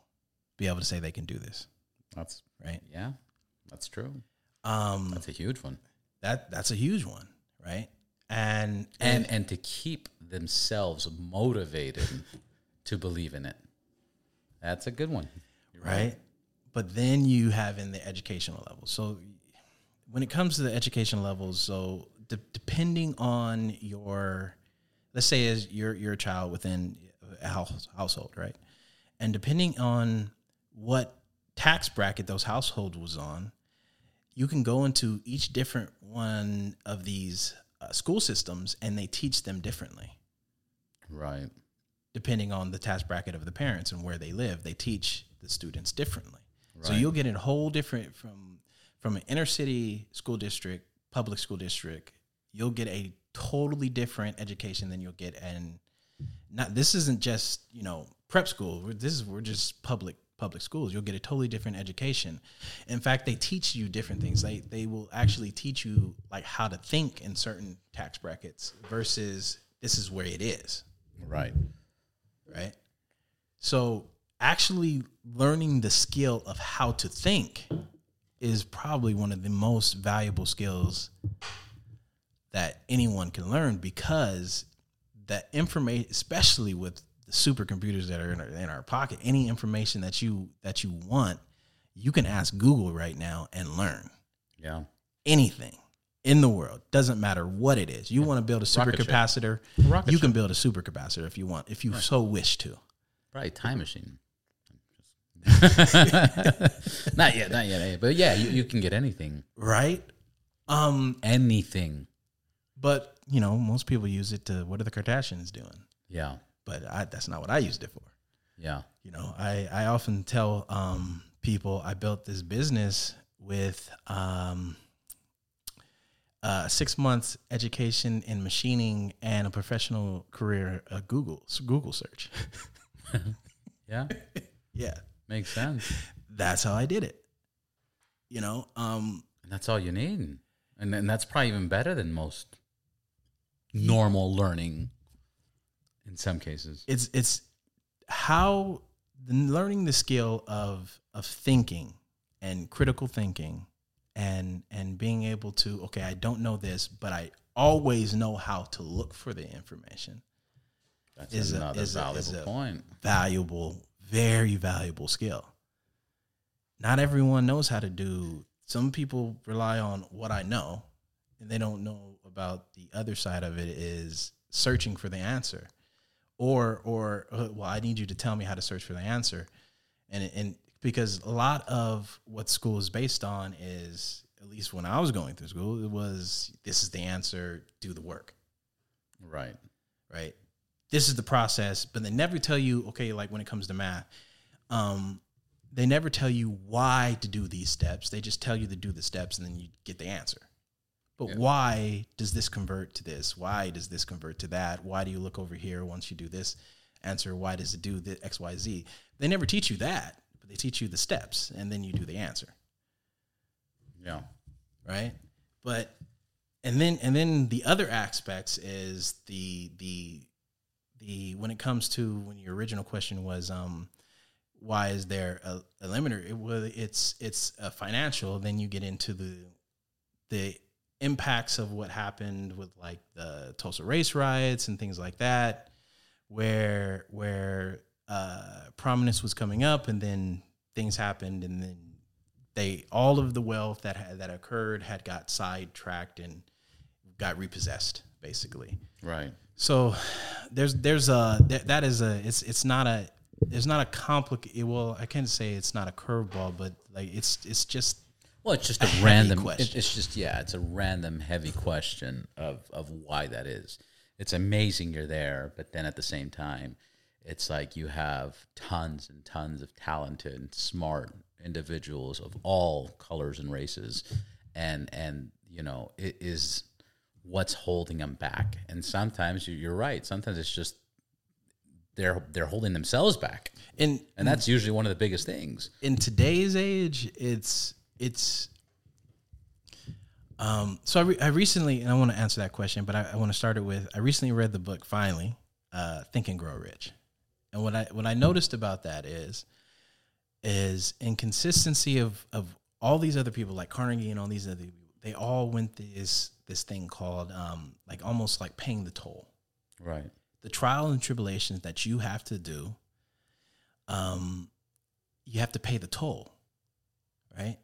be able to say they can do this, that's right? yeah, that's true. Um, That's a huge one. that that's a huge one, right? And and and to keep themselves motivated to believe in it. That's a good one. You're right? But then you have in the educational level. So when it comes to the educational levels, so de- depending on your, let's say as you're you're a child within a house, household, right? And depending on what tax bracket those households was on, you can go into each different one of these uh, school systems, and they teach them differently Right. Depending on the tax bracket of the parents and where they live, they teach the students differently. So you'll get a whole different from from an inner city school district, public school district. You'll get a totally different education than you'll get in. Not this isn't just you know prep school. We're- This is we're just public public schools. You'll get a totally different education. In fact, they teach you different things. They they will actually teach you like how to think in certain tax brackets versus this is where it is Right. Right? So actually learning the skill of how to think is probably one of the most valuable skills that anyone can learn because that information especially with the supercomputers that are in our, in our pocket any information that you that you want you can ask google right now and learn Yeah. anything in the world doesn't matter what it is you want to build a supercapacitor you ship. can build a supercapacitor if you want if you so wish to Right. Time machine. not yet. Not yet. But yeah, you, you can get anything. right um Anything. but you know most people use it to what are the kardashians doing Yeah. but I, that's not what i used it for Yeah. you know i i often tell um people i built this business with um uh, six months education in machining and a professional career at Google Google search. Yeah. yeah, Makes sense. that's how I did it. You know, um, And that's all you need. And, and that's probably even better than most normal learning in some cases. it's it's how learning the skill of of thinking and critical thinking and and being able to okay i don't know this but i always know how to look for the information That's is a- another is a- valuable is a- point. valuable very valuable skill. Not everyone knows how to do some people rely on what i know and they don't know about the other side of it is searching for the answer. Or or uh, well i need you to tell me how to search for the answer. And and because a lot of what school is based on is at least when i was going through school it was this is the answer do the work Right. right? This is the process, but they never tell you, okay, like when it comes to math, um, they never tell you why to do these steps. They just tell you to do the steps and then you get the answer. But why does this convert to this? Why does this convert to that? Why do you look over here once you do this answer? Why does it do the XYZ? They never teach you that, they teach you the steps and then you do the answer. Yeah. right? But and then and then the other aspects is the the the when it comes to when your original question was um why is there a, a limiter? It was it's it's a financial. Then you get into the the impacts of what happened with like the Tulsa race riots and things like that where where uh prominence was coming up and then things happened and then they all of the wealth that had, that occurred had got sidetracked and got repossessed basically Right. so there's there's a that, that is a it's it's not a it's not a complicated well i can't say it's not a curveball but like it's it's just Well, it's just a, heavy random. Question. it's just yeah, it's a random heavy question of of why that is. It's amazing you're there, but then at the same time, it's like you have tons and tons of talented, smart individuals of all colors and races, and and you know it is what's holding them back. And sometimes you- you're right. Sometimes it's just they're they're holding themselves back, in and that's usually one of the biggest things. in today's age, it's it's. Um, so I, re- I recently, and I want to answer that question, but I, I want to start it with I recently read the book finally, uh, Think and Grow Rich, and what I what I noticed about that is, is inconsistency of of all these other people like Carnegie and all these other people, they all went this this thing called um, like almost like paying the toll Right. the trial and tribulations that you have to do, um, you have to pay the toll, right?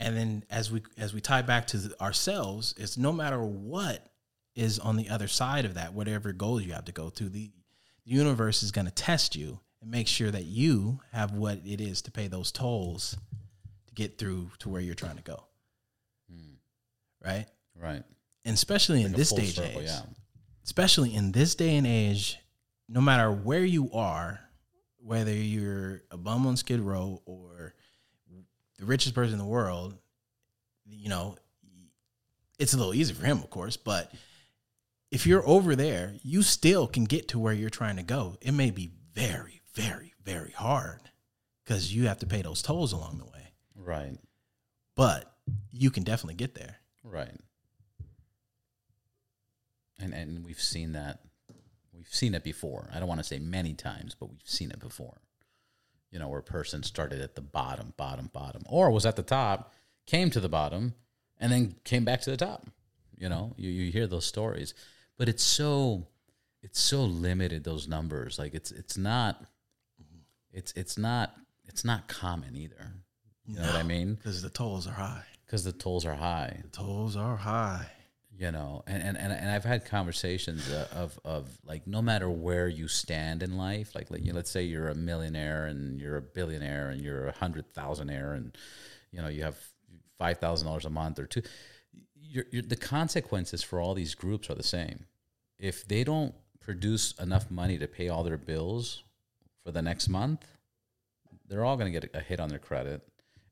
And then as we as we tie back to the, ourselves, it's no matter what is on the other side of that, whatever goals you have to go through, the, the universe is going to test you and make sure that you have what it is to pay those tolls to get through to where you're trying to go, right? Right. And especially in this day and age, yeah. especially in this day and age, no matter where you are, whether you're a bum on Skid Row or the richest person in the world, you know, it's a little easy for him, of course, but if you're over there, you still can get to where you're trying to go. It may be very, very, very hard because you have to pay those tolls along the way, Right. but you can definitely get there. Right. And and we've seen that we've seen it before. I don't want to say many times, but we've seen it before. You know, where a person started at the bottom, bottom, bottom, or was at the top, came to the bottom, and then came back to the top. You know, you, you hear those stories. But it's so it's so limited those numbers. Like it's it's not it's it's not it's not common either. You know what I mean? Because the tolls are high. Because the tolls are high The tolls are high. you know and, and, and, and i've had conversations uh, of, of like no matter where you stand in life like, like you know, let's say you're a millionaire and you're a billionaire and you're a hundred thousandaire and you know you have five thousand dollars a month or two you're, you're, the consequences for all these groups are the same if they don't produce enough money to pay all their bills for the next month they're all going to get a hit on their credit.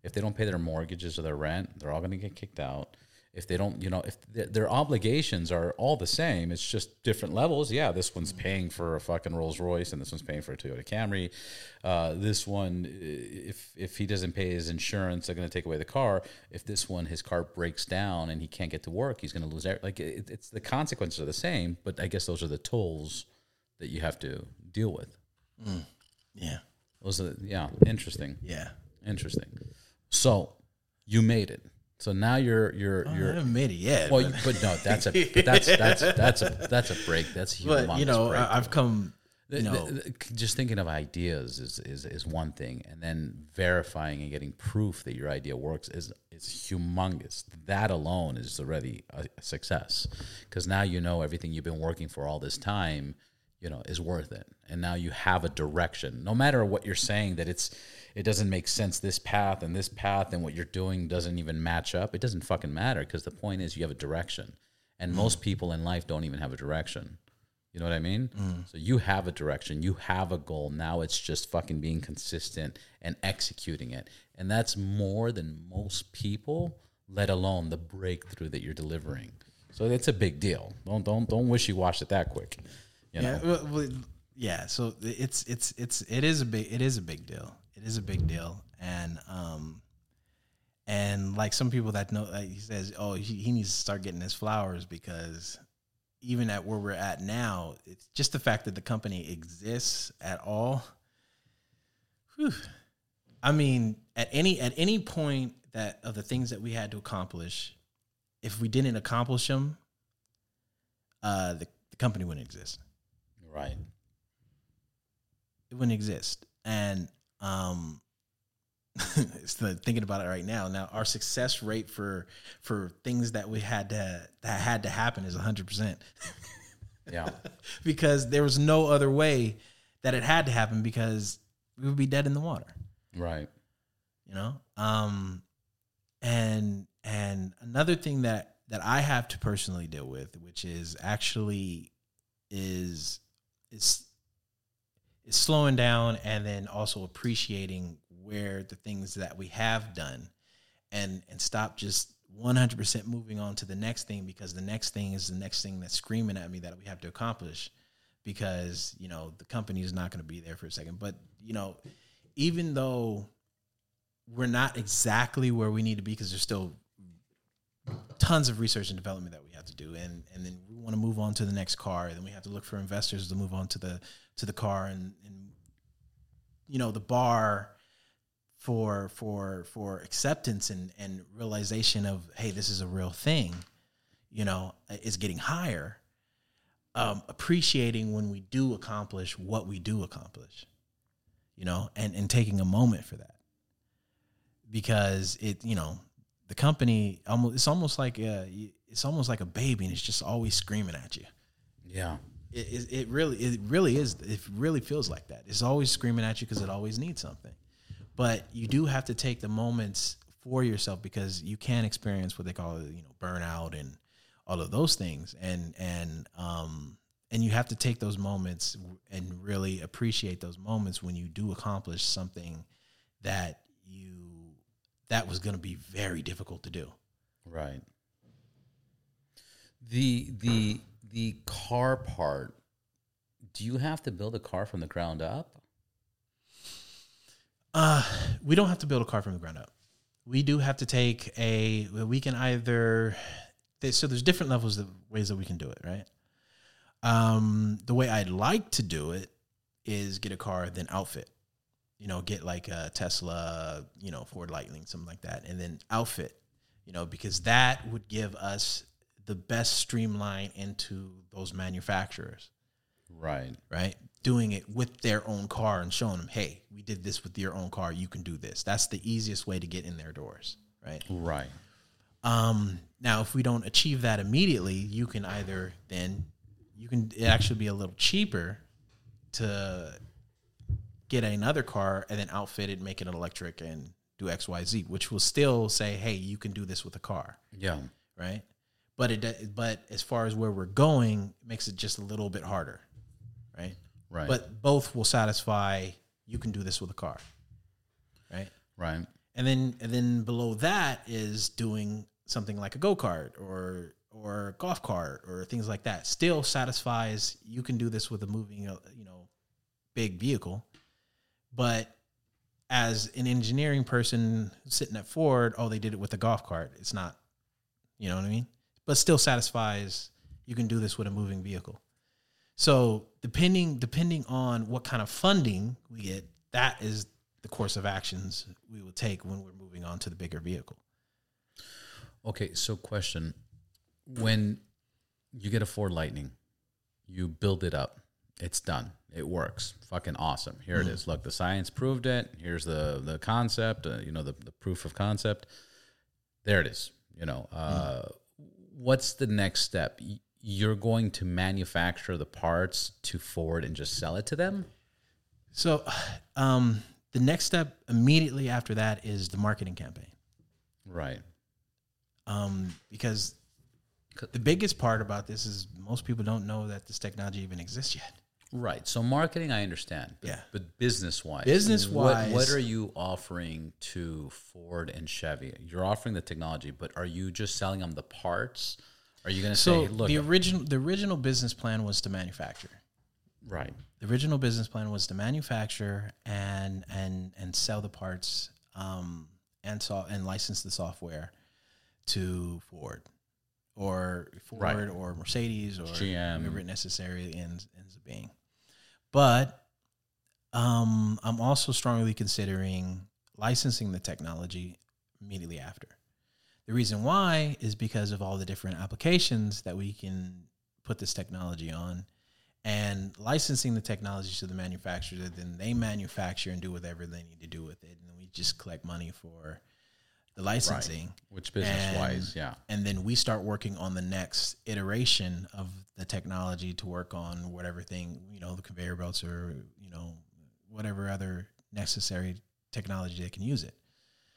If they don't pay their mortgages or their rent, they're all going to get kicked out. If they don't, you know, if their, their obligations are all the same, it's just different levels. Yeah, this one's paying for a fucking Rolls Royce, and this one's paying for a Toyota Camry. Uh, this one, if if he doesn't pay his insurance, they're going to take away the car. If this one, his car breaks down and he can't get to work, he's going to lose. every- Like it, it's the consequences are the same, but I guess those are the tools that you have to deal with. Yeah. Those are yeah, interesting. Yeah. Interesting. So you made it. So now you're you're oh, I you're haven't made it yet. well, but, but no, that's a that's that's that's a that's a break. That's a but, you know, break. I, I've come. You know, just thinking of ideas is, is is one thing, and then verifying and getting proof that your idea works is is humongous. That alone is already a, a success, because now you know everything you've been working for all this time, you know, is worth it, and now you have a direction. No matter what you're saying, that it's it doesn't make sense. This path and this path and what you're doing doesn't even match up. It doesn't fucking matter because the point is you have a direction, and mm. most people in life don't even have a direction You know what I mean? Mm. So you have a direction, you have a goal. Now it's just fucking being consistent and executing it. And that's more than most people, let alone the breakthrough that you're delivering. So it's a big deal. Don't don't don't wish you washed it that quick. You know? Yeah, well, well, yeah. So it's it's it's it is a big it is a big deal. It is a big deal, and um, and like some people that know, like he says, oh, he, he needs to start getting his flowers because even at where we're at now, it's just the fact that the company exists at all. Whew. I mean, at any at any point that of the things that we had to accomplish, if we didn't accomplish them, uh, the, the company wouldn't exist Right. it wouldn't exist. And um it's the thinking about it right now. Now our success rate for for things that we had to that had to happen is hundred percent. Yeah. because there was no other way that it had to happen because we would be dead in the water. right. You know? Um and and another thing that that I have to personally deal with, which is actually is is is slowing down and then also appreciating where the things that we have done and and stop just 100% moving on to the next thing because the next thing is the next thing that's screaming at me that we have to accomplish because you know the company is not going to be there for a second. But you know even though we're not exactly where we need to be because there's still tons of research and development that have to do. And and then we want to move on to the next car and then we have to look for investors to move on to the to the car. And and you know the bar for for for acceptance and and realization of hey this is a real thing you know is getting higher. Um appreciating when we do accomplish what we do accomplish you know and and taking a moment for that. Because it you know the company almost it's almost like a, it's almost like a baby and it's just always screaming at you. Yeah. it, it, it really it really is it really feels like that. It's always screaming at you because it always needs something. But you do have to take the moments for yourself because you can experience what they call you know burnout and all of those things. And and um and you have to take those moments and really appreciate those moments when you do accomplish something that you that was going to be very difficult to do. Right. The the the car part. Do you have to build a car from the ground up? Uh, we don't have to build a car from the ground up. We do have to take a. We can either. So there's different levels of ways that we can do it, right? Um, the way I'd like to do it is get a car, then outfit. You know, get like a Tesla, you know, Ford Lightning, something like that, and then outfit. You know, because that would give us the best streamline into those manufacturers Right. right? Doing it with their own car and showing them, hey, we did this with your own car. You can do this. That's the easiest way to get in their doors, right? Right. Um, now, if we don't achieve that immediately, you can either then you can it actually be a little cheaper to get another car and then outfit it, make it electric, and do X, Y, Z, which will still say, hey, you can do this with a car Yeah. right? But it but as far as where we're going, it makes it just a little bit harder, right? Right. But both will satisfy. You can do this with a car, right? right. And then and then below that is doing something like a go kart or or a golf cart or things like that. Still satisfies. You can do this with a moving, uh, you know, big vehicle, but as an engineering person sitting at Ford, oh, they did it with a golf cart. It's not, you know what I mean? But still satisfies. You can do this with a moving vehicle. So depending depending on what kind of funding we get, that is the course of actions we will take when we're moving on to the bigger vehicle. Okay, so question. When you get a Ford Lightning, you build it up. It's done. It works. Fucking awesome. Here it is. Look, the science proved it. Here's the the concept, uh, you know, the, the proof of concept. There it is. You know, uh, what's the next step? You're going to manufacture the parts to Ford and just sell it to them? So um, the next step immediately after that is the marketing campaign. Right. um, because The biggest part about this is most people don't know that this technology even exists yet. Right. So marketing, I understand. But, Yeah. But business wise, Business-wise- what, what are you offering to Ford and Chevy? You're offering the technology, but are you just selling them the parts? Are you going to So say, look, the original the original business plan was to manufacture. right, The original business plan was to manufacture and and and sell the parts um, and so and license the software to Ford or Ford Right. or Mercedes or GM. whoever it necessarily ends ends up being. But um, I'm also strongly considering licensing the technology immediately after. The reason why is because of all the different applications that we can put this technology on and licensing the technology to the manufacturer, then they manufacture and do whatever they need to do with it. And we just collect money for the licensing. which business wise, yeah. And then we start working on the next iteration of the technology to work on whatever thing, you know, the conveyor belts or, you know, whatever other necessary technology they can use it.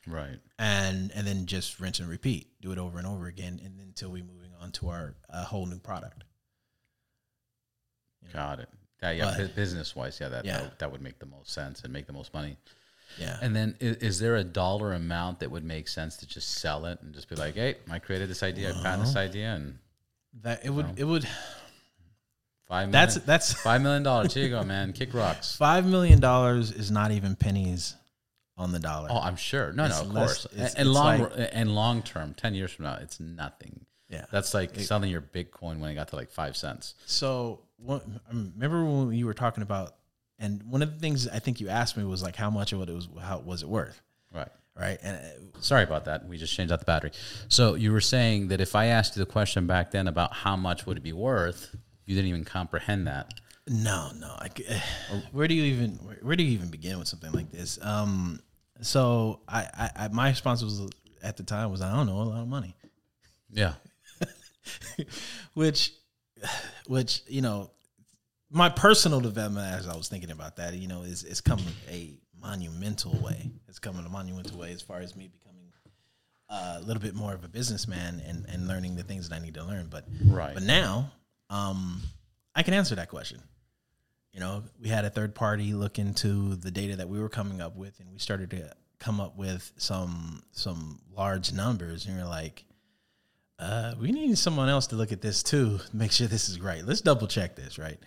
Right. And and then just rinse and repeat, do it over and over again, and then until we moving on to our a whole new product. Got it. Yeah, yeah. But- business wise, yeah, that, Yeah. that that would make the most sense and make the most money. Yeah. And then, is, is there a dollar amount that would make sense to just sell it and just be like, "Hey, I created this idea, I found this idea, and that it would it would five million, that's that's five million dollars. Here you go, man. Kick rocks." five million dollars is not even pennies on the dollar. Oh, I'm sure. No, It's no, of less- course. it's- and it's long like- and long term, ten years from now, it's nothing. yeah. That's like selling your Bitcoin when it got to like five cents. So what, I remember when you were talking about, and one of the things I think you asked me was like, how much of it was, how was it worth, Right. right? And uh, Sorry about that. We just changed out the battery. So you were saying that if I asked you the question back then about how much would it be worth, you didn't even comprehend that. no, no, I where do you even, where, where do you even begin with something like this? Um, so I, I, I, my response was at the time was I don't know, a lot of money, Yeah. which, which you know, my personal development as I was thinking about that, you know, is is come a monumental way. It's coming a monumental way as far as me becoming uh, a little bit more of a businessman and and learning the things that I need to learn. But Right. but now, um, I can answer that question. You know, we had a third party look into the data that we were coming up with, and we started to come up with some some large numbers. And you're like, uh, we need someone else to look at this too, make sure this is right. Let's double check this, right?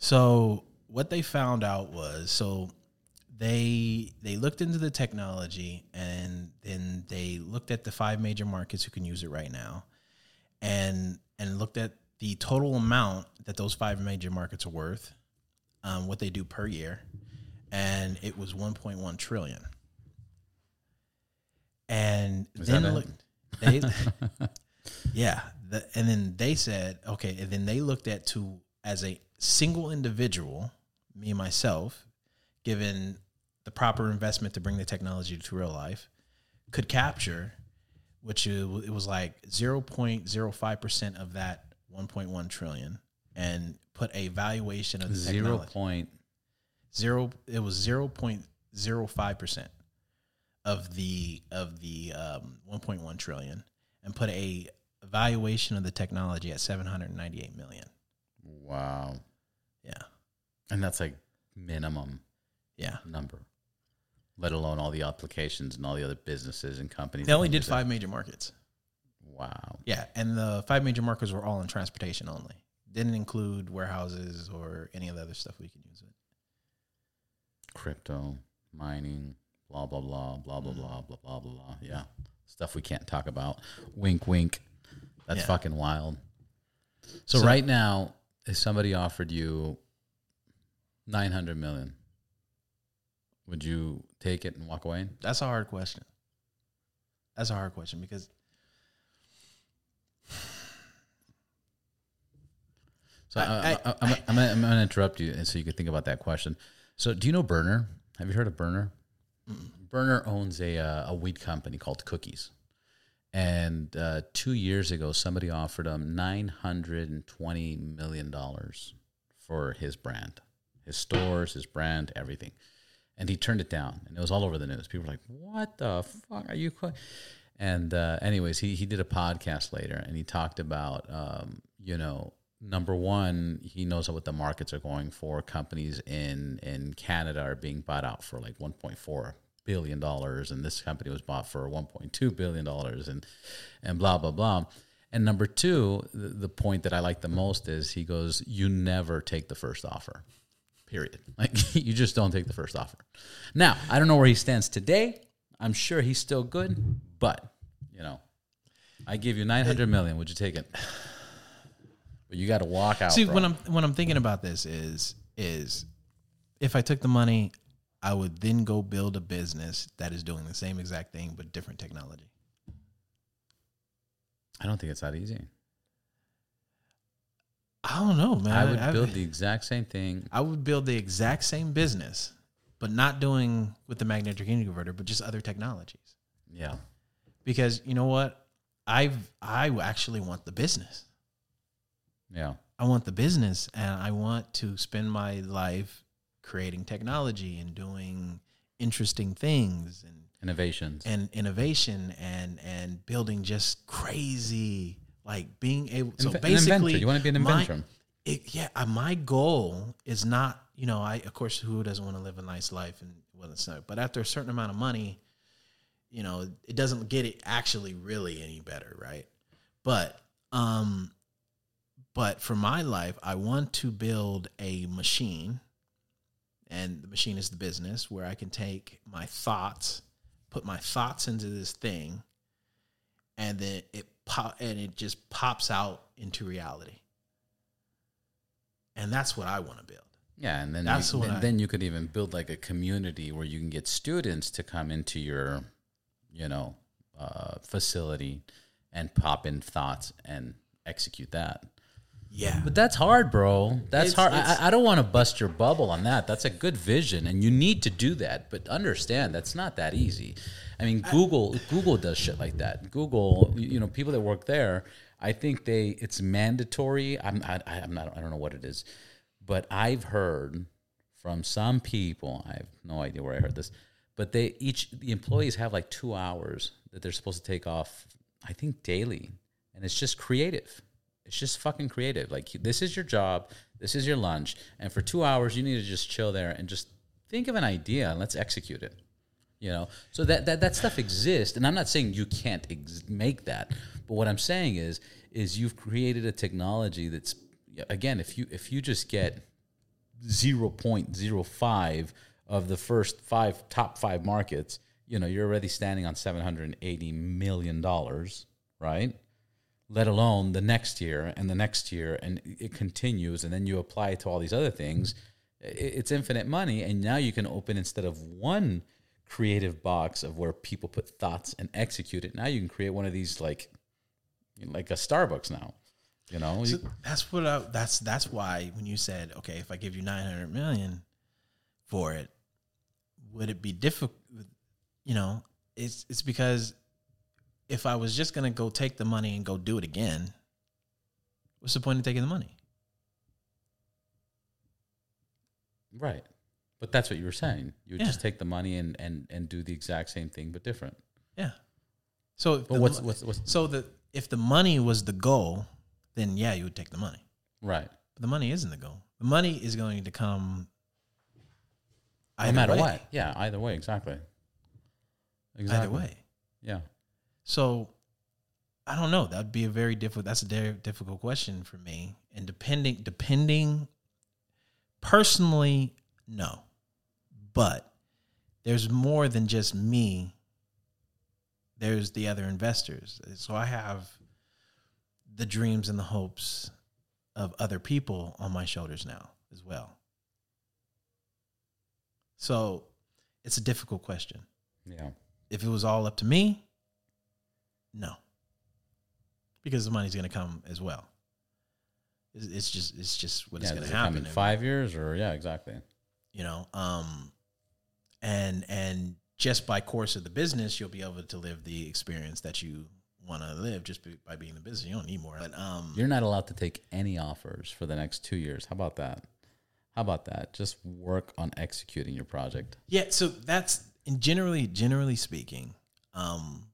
So what they found out was so they they looked into the technology and then they looked at the five major markets who can use it right now and and looked at the total amount that those five major markets are worth um, what they do per year and it was 1.1 trillion and then that it? look, they yeah the, and then they said okay and then they looked at to as a single individual me myself given the proper investment to bring the technology to real life could capture which it was like 0.05% of that 1.1 trillion and put a valuation of the Zero technology zero it was 0.05% of the of the um, 1.1 trillion and put a valuation of the technology at 798 million Wow. Yeah. And that's like minimum yeah number, let alone all the applications and all the other businesses and companies. They only did five major markets. Wow. Yeah. And the five major markets were all in transportation only, didn't include warehouses or any of the other stuff we can use it. Crypto, mining, blah, blah, blah, blah, blah, mm-hmm. blah, blah, blah, blah. Yeah. Stuff we can't talk about. Wink, wink. That's yeah. fucking wild. So, so, right now, if somebody offered you 900 million, would you take it and walk away? that's a hard question that's a hard question because So I- I, am I'm gonna interrupt you, and so you can think about that question. So, do you know Berner? Have you heard of Berner? Berner owns a uh, a weed company called Cookies, and uh, two years ago, somebody offered him nine hundred and twenty million dollars for his brand, his stores, his brand, everything, and he turned it down, and it was all over the news. People were like, "What the fuck are you?" co-" And uh, anyways, he he did a podcast later, and he talked about um, you know number one, he knows what the markets are going for. Companies in in Canada are being bought out for like 1.4 billion dollars, and this company was bought for 1.2 billion dollars, and and blah blah blah. And number two, the, the point that I like the most is he goes, "You never take the first offer." Period. Like you just don't take the first offer. Now I don't know where he stands today. I'm sure he's still good, but you know, I give you 900 million. Would you take it? But you got to walk out. See, bro. when I'm when I'm thinking about this is is if I took the money, I would then go build a business that is doing the same exact thing but different technology. I don't think it's that easy. I don't know, man. I would I- build the exact same thing. I would build the exact same business, but not doing with the magnetic heating converter, but just other technologies. Yeah. Because you know what, I've I actually want the business. Yeah. I want the business, and I want to spend my life creating technology and doing interesting things and Innovations. and innovation and and building just crazy like being able so Inve- basically. You wanna be an my- inventor. it, yeah uh, my goal is not you know i of course who doesn't want to live a nice life and well it's not but after a certain amount of money you know it doesn't get it actually really any better right but um but for my life i want to build a machine and the machine is the business where i can take my thoughts put my thoughts into this thing and then it pop and it just pops out into reality and that's what i want to build Yeah, and then That's you, then, I- then you could even build like a community where you can get students to come into your, you know, uh, facility and pop in thoughts and execute that. Yeah But that's hard, bro. That's It's- hard. it's- I, I don't want to bust your bubble on that. That's a good vision, and you need to do that. But understand that's not that easy. I mean, Google Google does shit like that. Google, you you know, people that work there, I think they it's mandatory. I'm I, I'm not. I don't know what it is, but I've heard from some people. I have no idea where I heard this, but they each the employees have like two hours that they're supposed to take off. I think daily, and it's just creative. It's just fucking creative. Like this is your job, this is your lunch, and for two hours you need to just chill there and just think of an idea and let's execute it. You know, so that that that stuff exists, and I'm not saying you can't ex- make that, but what I'm saying is is you've created a technology that's again, if you if you just get 0.05 of the first five top five markets, you know, you're already standing on 780 million dollars, right? Let alone the next year and the next year, and it continues, and then you apply it to all these other things. It's infinite money, and now you can open instead of one creative box of where people put thoughts and execute it. Now you can create one of these like, like a Starbucks now. You know, So that's what I, that's that's why when you said okay if i give you 900 million for it would it be difficult you know it's it's because if i was just going to go take the money and go do it again what's the point of taking the money Right. But that's what you were saying. You would Yeah. just take the money and, and, and do the exact same thing but different. yeah so if But the what's what's what's so the if the money was the goal then yeah you would take the money right? but the money isn't the goal the money is going to come No matter way. what. Yeah, either way, exactly. Exactly. either way Yeah. So I don't know. That'd be a very difficult. That's a very difficult question for me. And depending, depending, personally, no. But there's more than just me. There's the other investors. So I have the dreams and the hopes of other people on my shoulders now as well. So it's a difficult question. Yeah. If it was all up to me, no, because the money's going to come as well. It's, it's just it's just what yeah is going to happen. in five years or yeah, exactly. You know, um, and and just by course of the business, you'll be able to live the experience that you want to live just be, by being in the business. You don't need more. But um, You're not allowed to take any offers for the next two years. How about that? How about that? Just work on executing your project. yeah. So that's and generally generally speaking, um,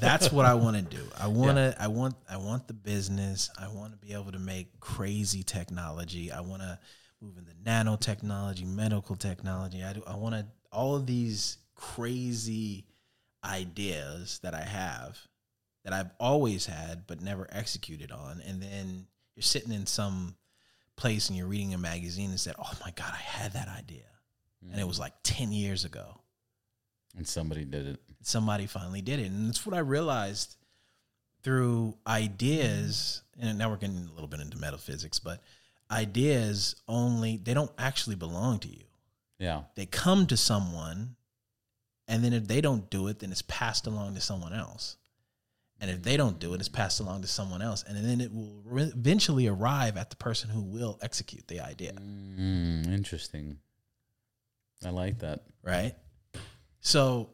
That's what I want to do. I want to. I want. I want the business. I want to be able to make crazy technology. I want to move into nanotechnology, medical technology. I do. I want to all of these crazy ideas that I have that I've always had but never executed on, and then you're sitting in some place and you're reading a magazine and said, "Oh my god, I had that idea," and it was mm. like ten years ago And somebody did it. Somebody finally did it. And it's what I realized through ideas, and now we're getting a little bit into metaphysics, but ideas only, they don't actually belong to you. Yeah. They come to someone, and then if they don't do it, then it's passed along to someone else. And if they don't do it, it's passed along to someone else. And then it will re- eventually arrive at the person who will execute the idea. Mm, interesting. I like that. right? So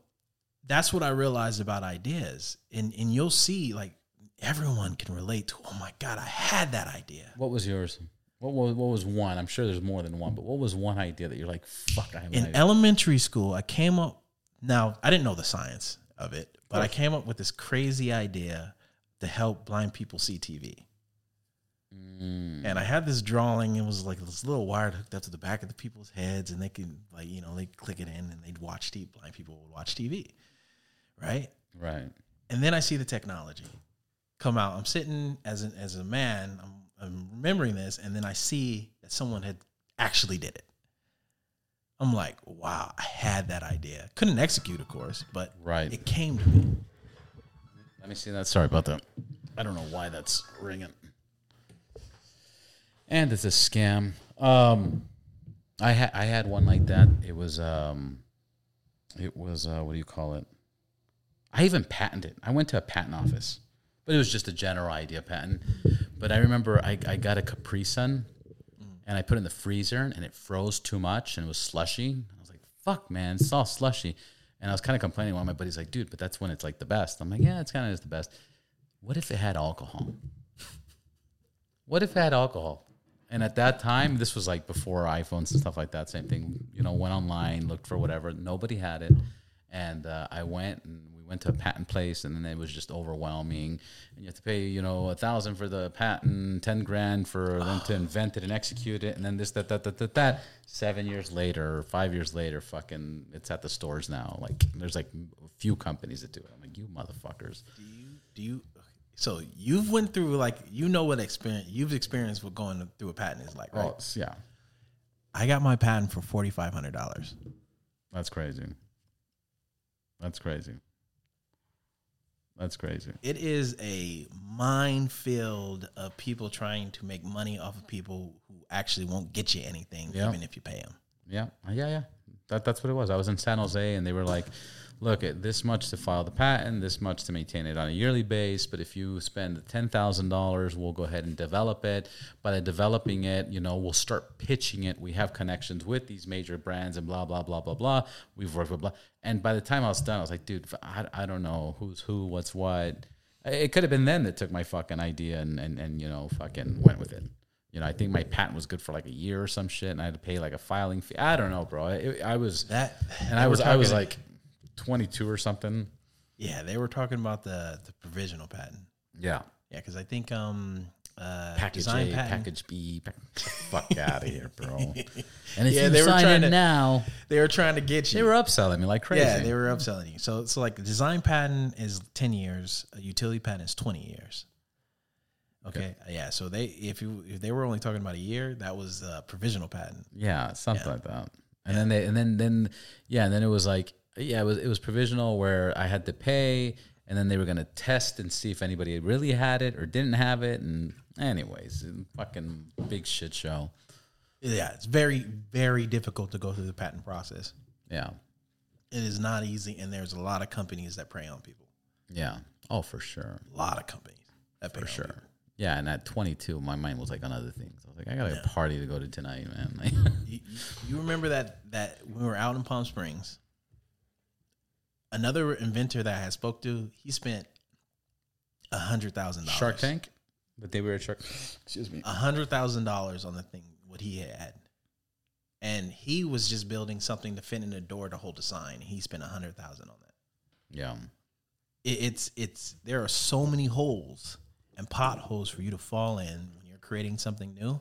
that's what I realized about ideas. And and you'll see like everyone can relate to, oh my God, I had that idea. What was yours? What was what was one? I'm sure there's more than one, but what was one idea that you're like, fuck, I have In idea. elementary school, I came up now, I didn't know the science of it, but I came up with this crazy idea to help blind people see TV. Mm, And I had this drawing. It was like this little wire hooked up to the back of the people's heads, and they can like you know they click it in and they'd watch TV. Blind people would watch TV, right? right. and then I see the technology come out. I'm sitting as an, as a man, I'm, I'm remembering this, and then I see that someone had actually did it. I'm like, wow, I had that idea. Couldn't execute, of course, but Right. it came to me. Let me see that. Sorry about that. I don't know why that's ringing. And it's a scam. Um, I had I had one like that. It was um, it was uh, what do you call it? I even patented. It. I went to a patent office, but it was just a general idea patent. But I remember I, I got a Capri Sun, and I put it in the freezer, and it froze too much, and it was slushy. I was like, "Fuck, man, it's all slushy." And I was kind of complaining. One of my buddies like, "Dude, but that's when it's like the best." I'm like, "Yeah, it's kind of is the best." What if it had alcohol? What if it had alcohol? And at that time, this was like before iPhones and stuff like that. Same thing, you know, went online, looked for whatever. Nobody had it, and uh, I went and went to a patent place, and then it was just overwhelming. And you have to pay, you know, a thousand for the patent, ten grand for them to invent it and execute it, and then this, that, that, that, that, that. Seven years later, five years later, fucking, it's at the stores now. Like, there's like a few companies that do it. I'm like, you motherfuckers. Do you, do you, so you've went through like, you know what experience, you've experienced what going through a patent is like, right? Oh, yeah, I got my patent for $4,500. that's crazy. That's crazy. That's crazy. it is a minefield of people trying to make money off of people who actually won't get you anything, Yeah. even if you pay them. Yeah, yeah, yeah. That, that's what it was. I was in San Jose, and they were like, "Look, at this much to file the patent, this much to maintain it on a yearly base. But if you spend ten thousand dollars, we'll go ahead and develop it. By developing it, you know, we'll start pitching it. We have connections with these major brands, and blah blah blah blah blah. We've worked with blah. And by the time I was done, I was like, dude, I, I don't know who's who, what's what. It could have been them that took my fucking idea and and and you know fucking went with it. You know, I think my patent was good for like a year or some shit, and I had to pay like a filing fee. I don't know, bro. It, I was That and I was I was like 22 or something. yeah, they were talking about the the provisional patent. Yeah, Yeah, because I think um uh package design A, patent, package B. Pack, fuck out of here, bro. And if Yeah, you they were sign trying it to- now, they were trying to get you. they were upselling me like crazy. yeah, they were upselling you. So it's like a design patent is ten years, a utility patent is twenty years. Okay, yeah. So they if you if they were only talking about a year, that was a provisional patent. Yeah, something like that. And then they and then then yeah, and then it was like yeah, it was it was provisional where I had to pay and then they were gonna test and see if anybody really had it or didn't have it and anyways, fucking big shit show. Yeah, it's very very difficult to go through the patent process. Yeah. It is not easy, and there's a lot of companies that prey on people. Yeah. Oh for sure. A lot of companies that prey For sure. people. Yeah, and at 22, my mind was like on other things. I was like, I got a party to go to tonight, man. You, you- you remember that that when we were out in Palm Springs, another inventor that I had spoke to, he spent a hundred thousand dollars. Shark Tank, but they were a Shark. Excuse me. A hundred thousand dollars on the thing what he had, and he was just building something to fit in a door to hold a sign. He spent a hundred thousand on that. Yeah. it, it's it's there are so many holes and potholes for you to fall in when you're creating something new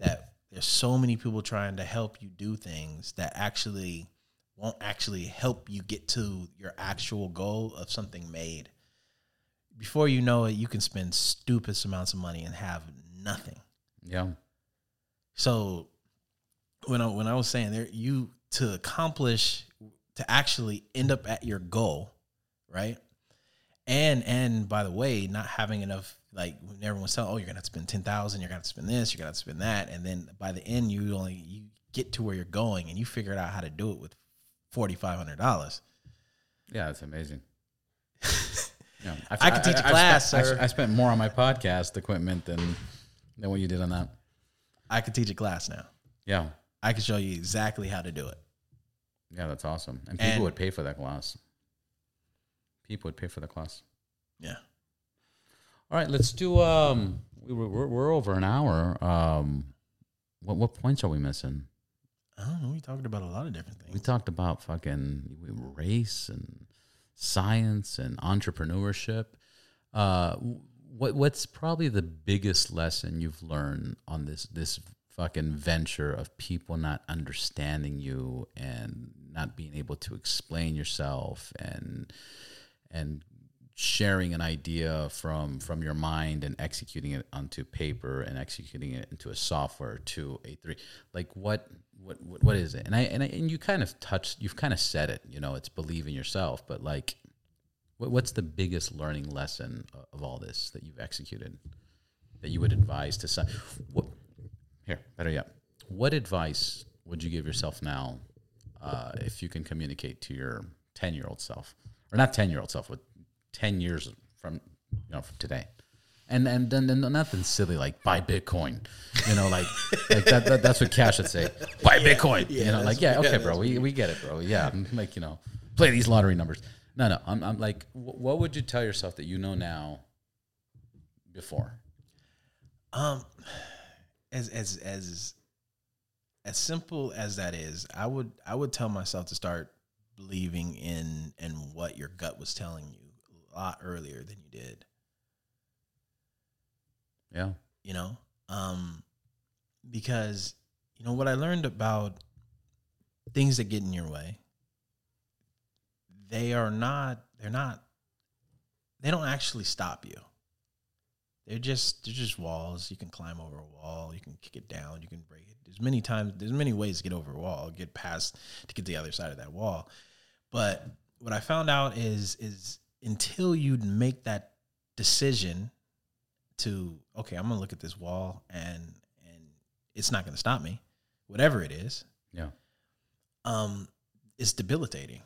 that there's so many people trying to help you do things that actually won't actually help you get to your actual goal of something made. Before you know it, you can spend stupid amounts of money and have nothing. Yeah. So when I when I was saying there, you to accomplish to actually end up at your goal, right? And and by the way, not having enough like when everyone's telling, oh, you're gonna have to spend ten thousand, you're gonna have to spend this, you're gonna have to spend that, and then by the end, you only you get to where you're going, and you figured out how to do it with forty five hundred dollars. Yeah, that's amazing. yeah, I could teach a class, spent. I, I spent more on my podcast equipment than than what you did on that. I could teach a class now. Yeah, I can show you exactly how to do it. yeah, that's awesome. And people And- would pay for that class. People would pay for the class. Yeah. All right, let's do. Um, we were, we're, we're over an hour. Um, what what points are we missing? I don't know. We talked about a lot of different things. We talked about fucking race and science and entrepreneurship. Uh, what what's probably the biggest lesson you've learned on this this fucking venture of people not understanding you and not being able to explain yourself and and sharing an idea from from your mind and executing it onto paper and executing it into a software to a three like what what what, what is it? And i and, I, and you kind of touched you've kind of said it you know it's believe in yourself but like what, what's the biggest learning lesson of, all this that you've executed that you would advise to some what here better yet what advice would you give yourself now uh, if you can communicate to your 10 year old self? Or not 10 year old self with 10 years from you know from today. And and then then nothing silly like buy bitcoin you know like like that, that that's what cash would say. Buy bitcoin. You know like yeah okay bro we, we get it bro. Yeah like you know play these lottery numbers. No no i'm, I'm like wh- what would you tell yourself that you know now before? Um, as as as as simple as that is, I would I would tell myself to start believing in in what your gut was telling you a lot earlier than you did. yeah You know, um, because you know what I learned about things that get in your way. They are not. They're not. They don't actually stop you. They're just they're just walls. You can climb over a wall. You can kick it down. You can break it. There's many times. There's many ways to get over a wall. Get past to get to the other side of that wall. But what I found out is is until you make that decision to okay, I'm gonna look at this wall and and it's not gonna stop me, whatever it is. yeah Um, it's debilitating,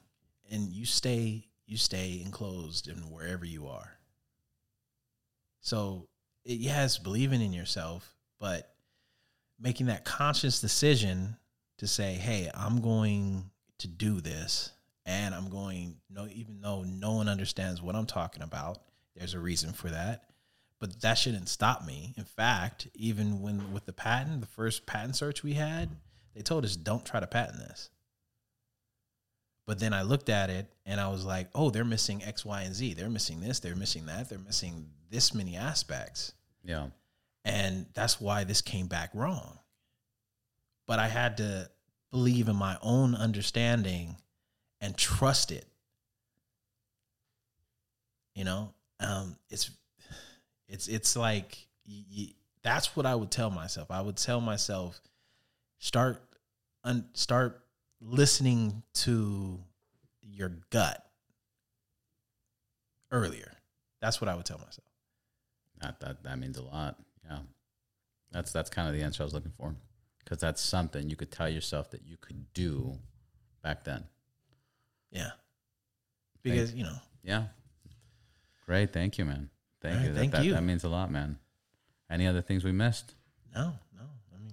and you stay you stay enclosed in wherever you are. So it, yes, believing in yourself, but making that conscious decision to say, "Hey, I'm going to do this," and I'm going no, even though no one understands what I'm talking about. There's a reason for that, but that shouldn't stop me. In fact, even when with the patent, the first patent search we had, they told us don't try to patent this. But then I looked at it and I was like, oh, they're missing X, Y, and Z. They're missing this. They're missing that. They're missing this many aspects. yeah And that's why this came back wrong. But I had to believe in my own understanding and trust it. You know, um, it's it's it's like that's what I would tell myself. I would tell myself start un, start listening to your gut earlier. That's what I would tell myself. That that that means a lot. Yeah, that's that's kind of the answer I was looking for, because that's something you could tell yourself that you could do back then. Yeah. Because, you know, Yeah, great. Thank you, man. Thank right, you. That, thank that, you. That means a lot, man. Any other things we missed? no, no. I mean,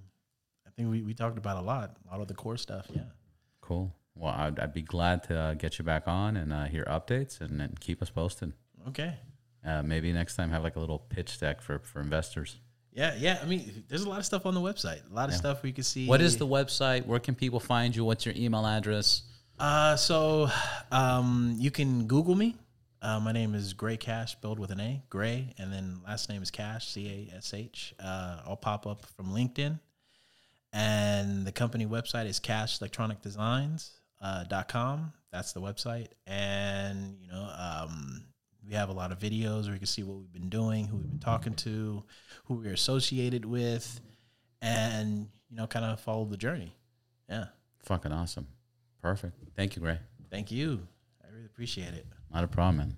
I think we, we talked about a lot, a lot of the core stuff. Yeah. Cool. Well, I'd, I'd be glad to uh, get you back on and uh, hear updates and, and keep us posted. Okay. Uh, maybe next time have like a little pitch deck for, for investors. Yeah. Yeah. I mean, there's a lot of stuff on the website, a lot of Yeah. stuff we can see. What is the website? Where can people find you? What's your email address? Uh, so um, you can Google me. Uh, my name is Gray Cash, spelled with an A, Gray, and then last name is Cash, C A S H. Uh, I'll pop up from LinkedIn. And the company website is cashelectronicdesigns.com. Uh. That's the website. And, you know, um, we have a lot of videos where you can see what we've been doing, who we've been talking to, who we're associated with, and, you know, kind of follow the journey. Yeah. Fucking awesome. Perfect. Thank you, Gray. Thank you. I really appreciate it. Not a problem, man.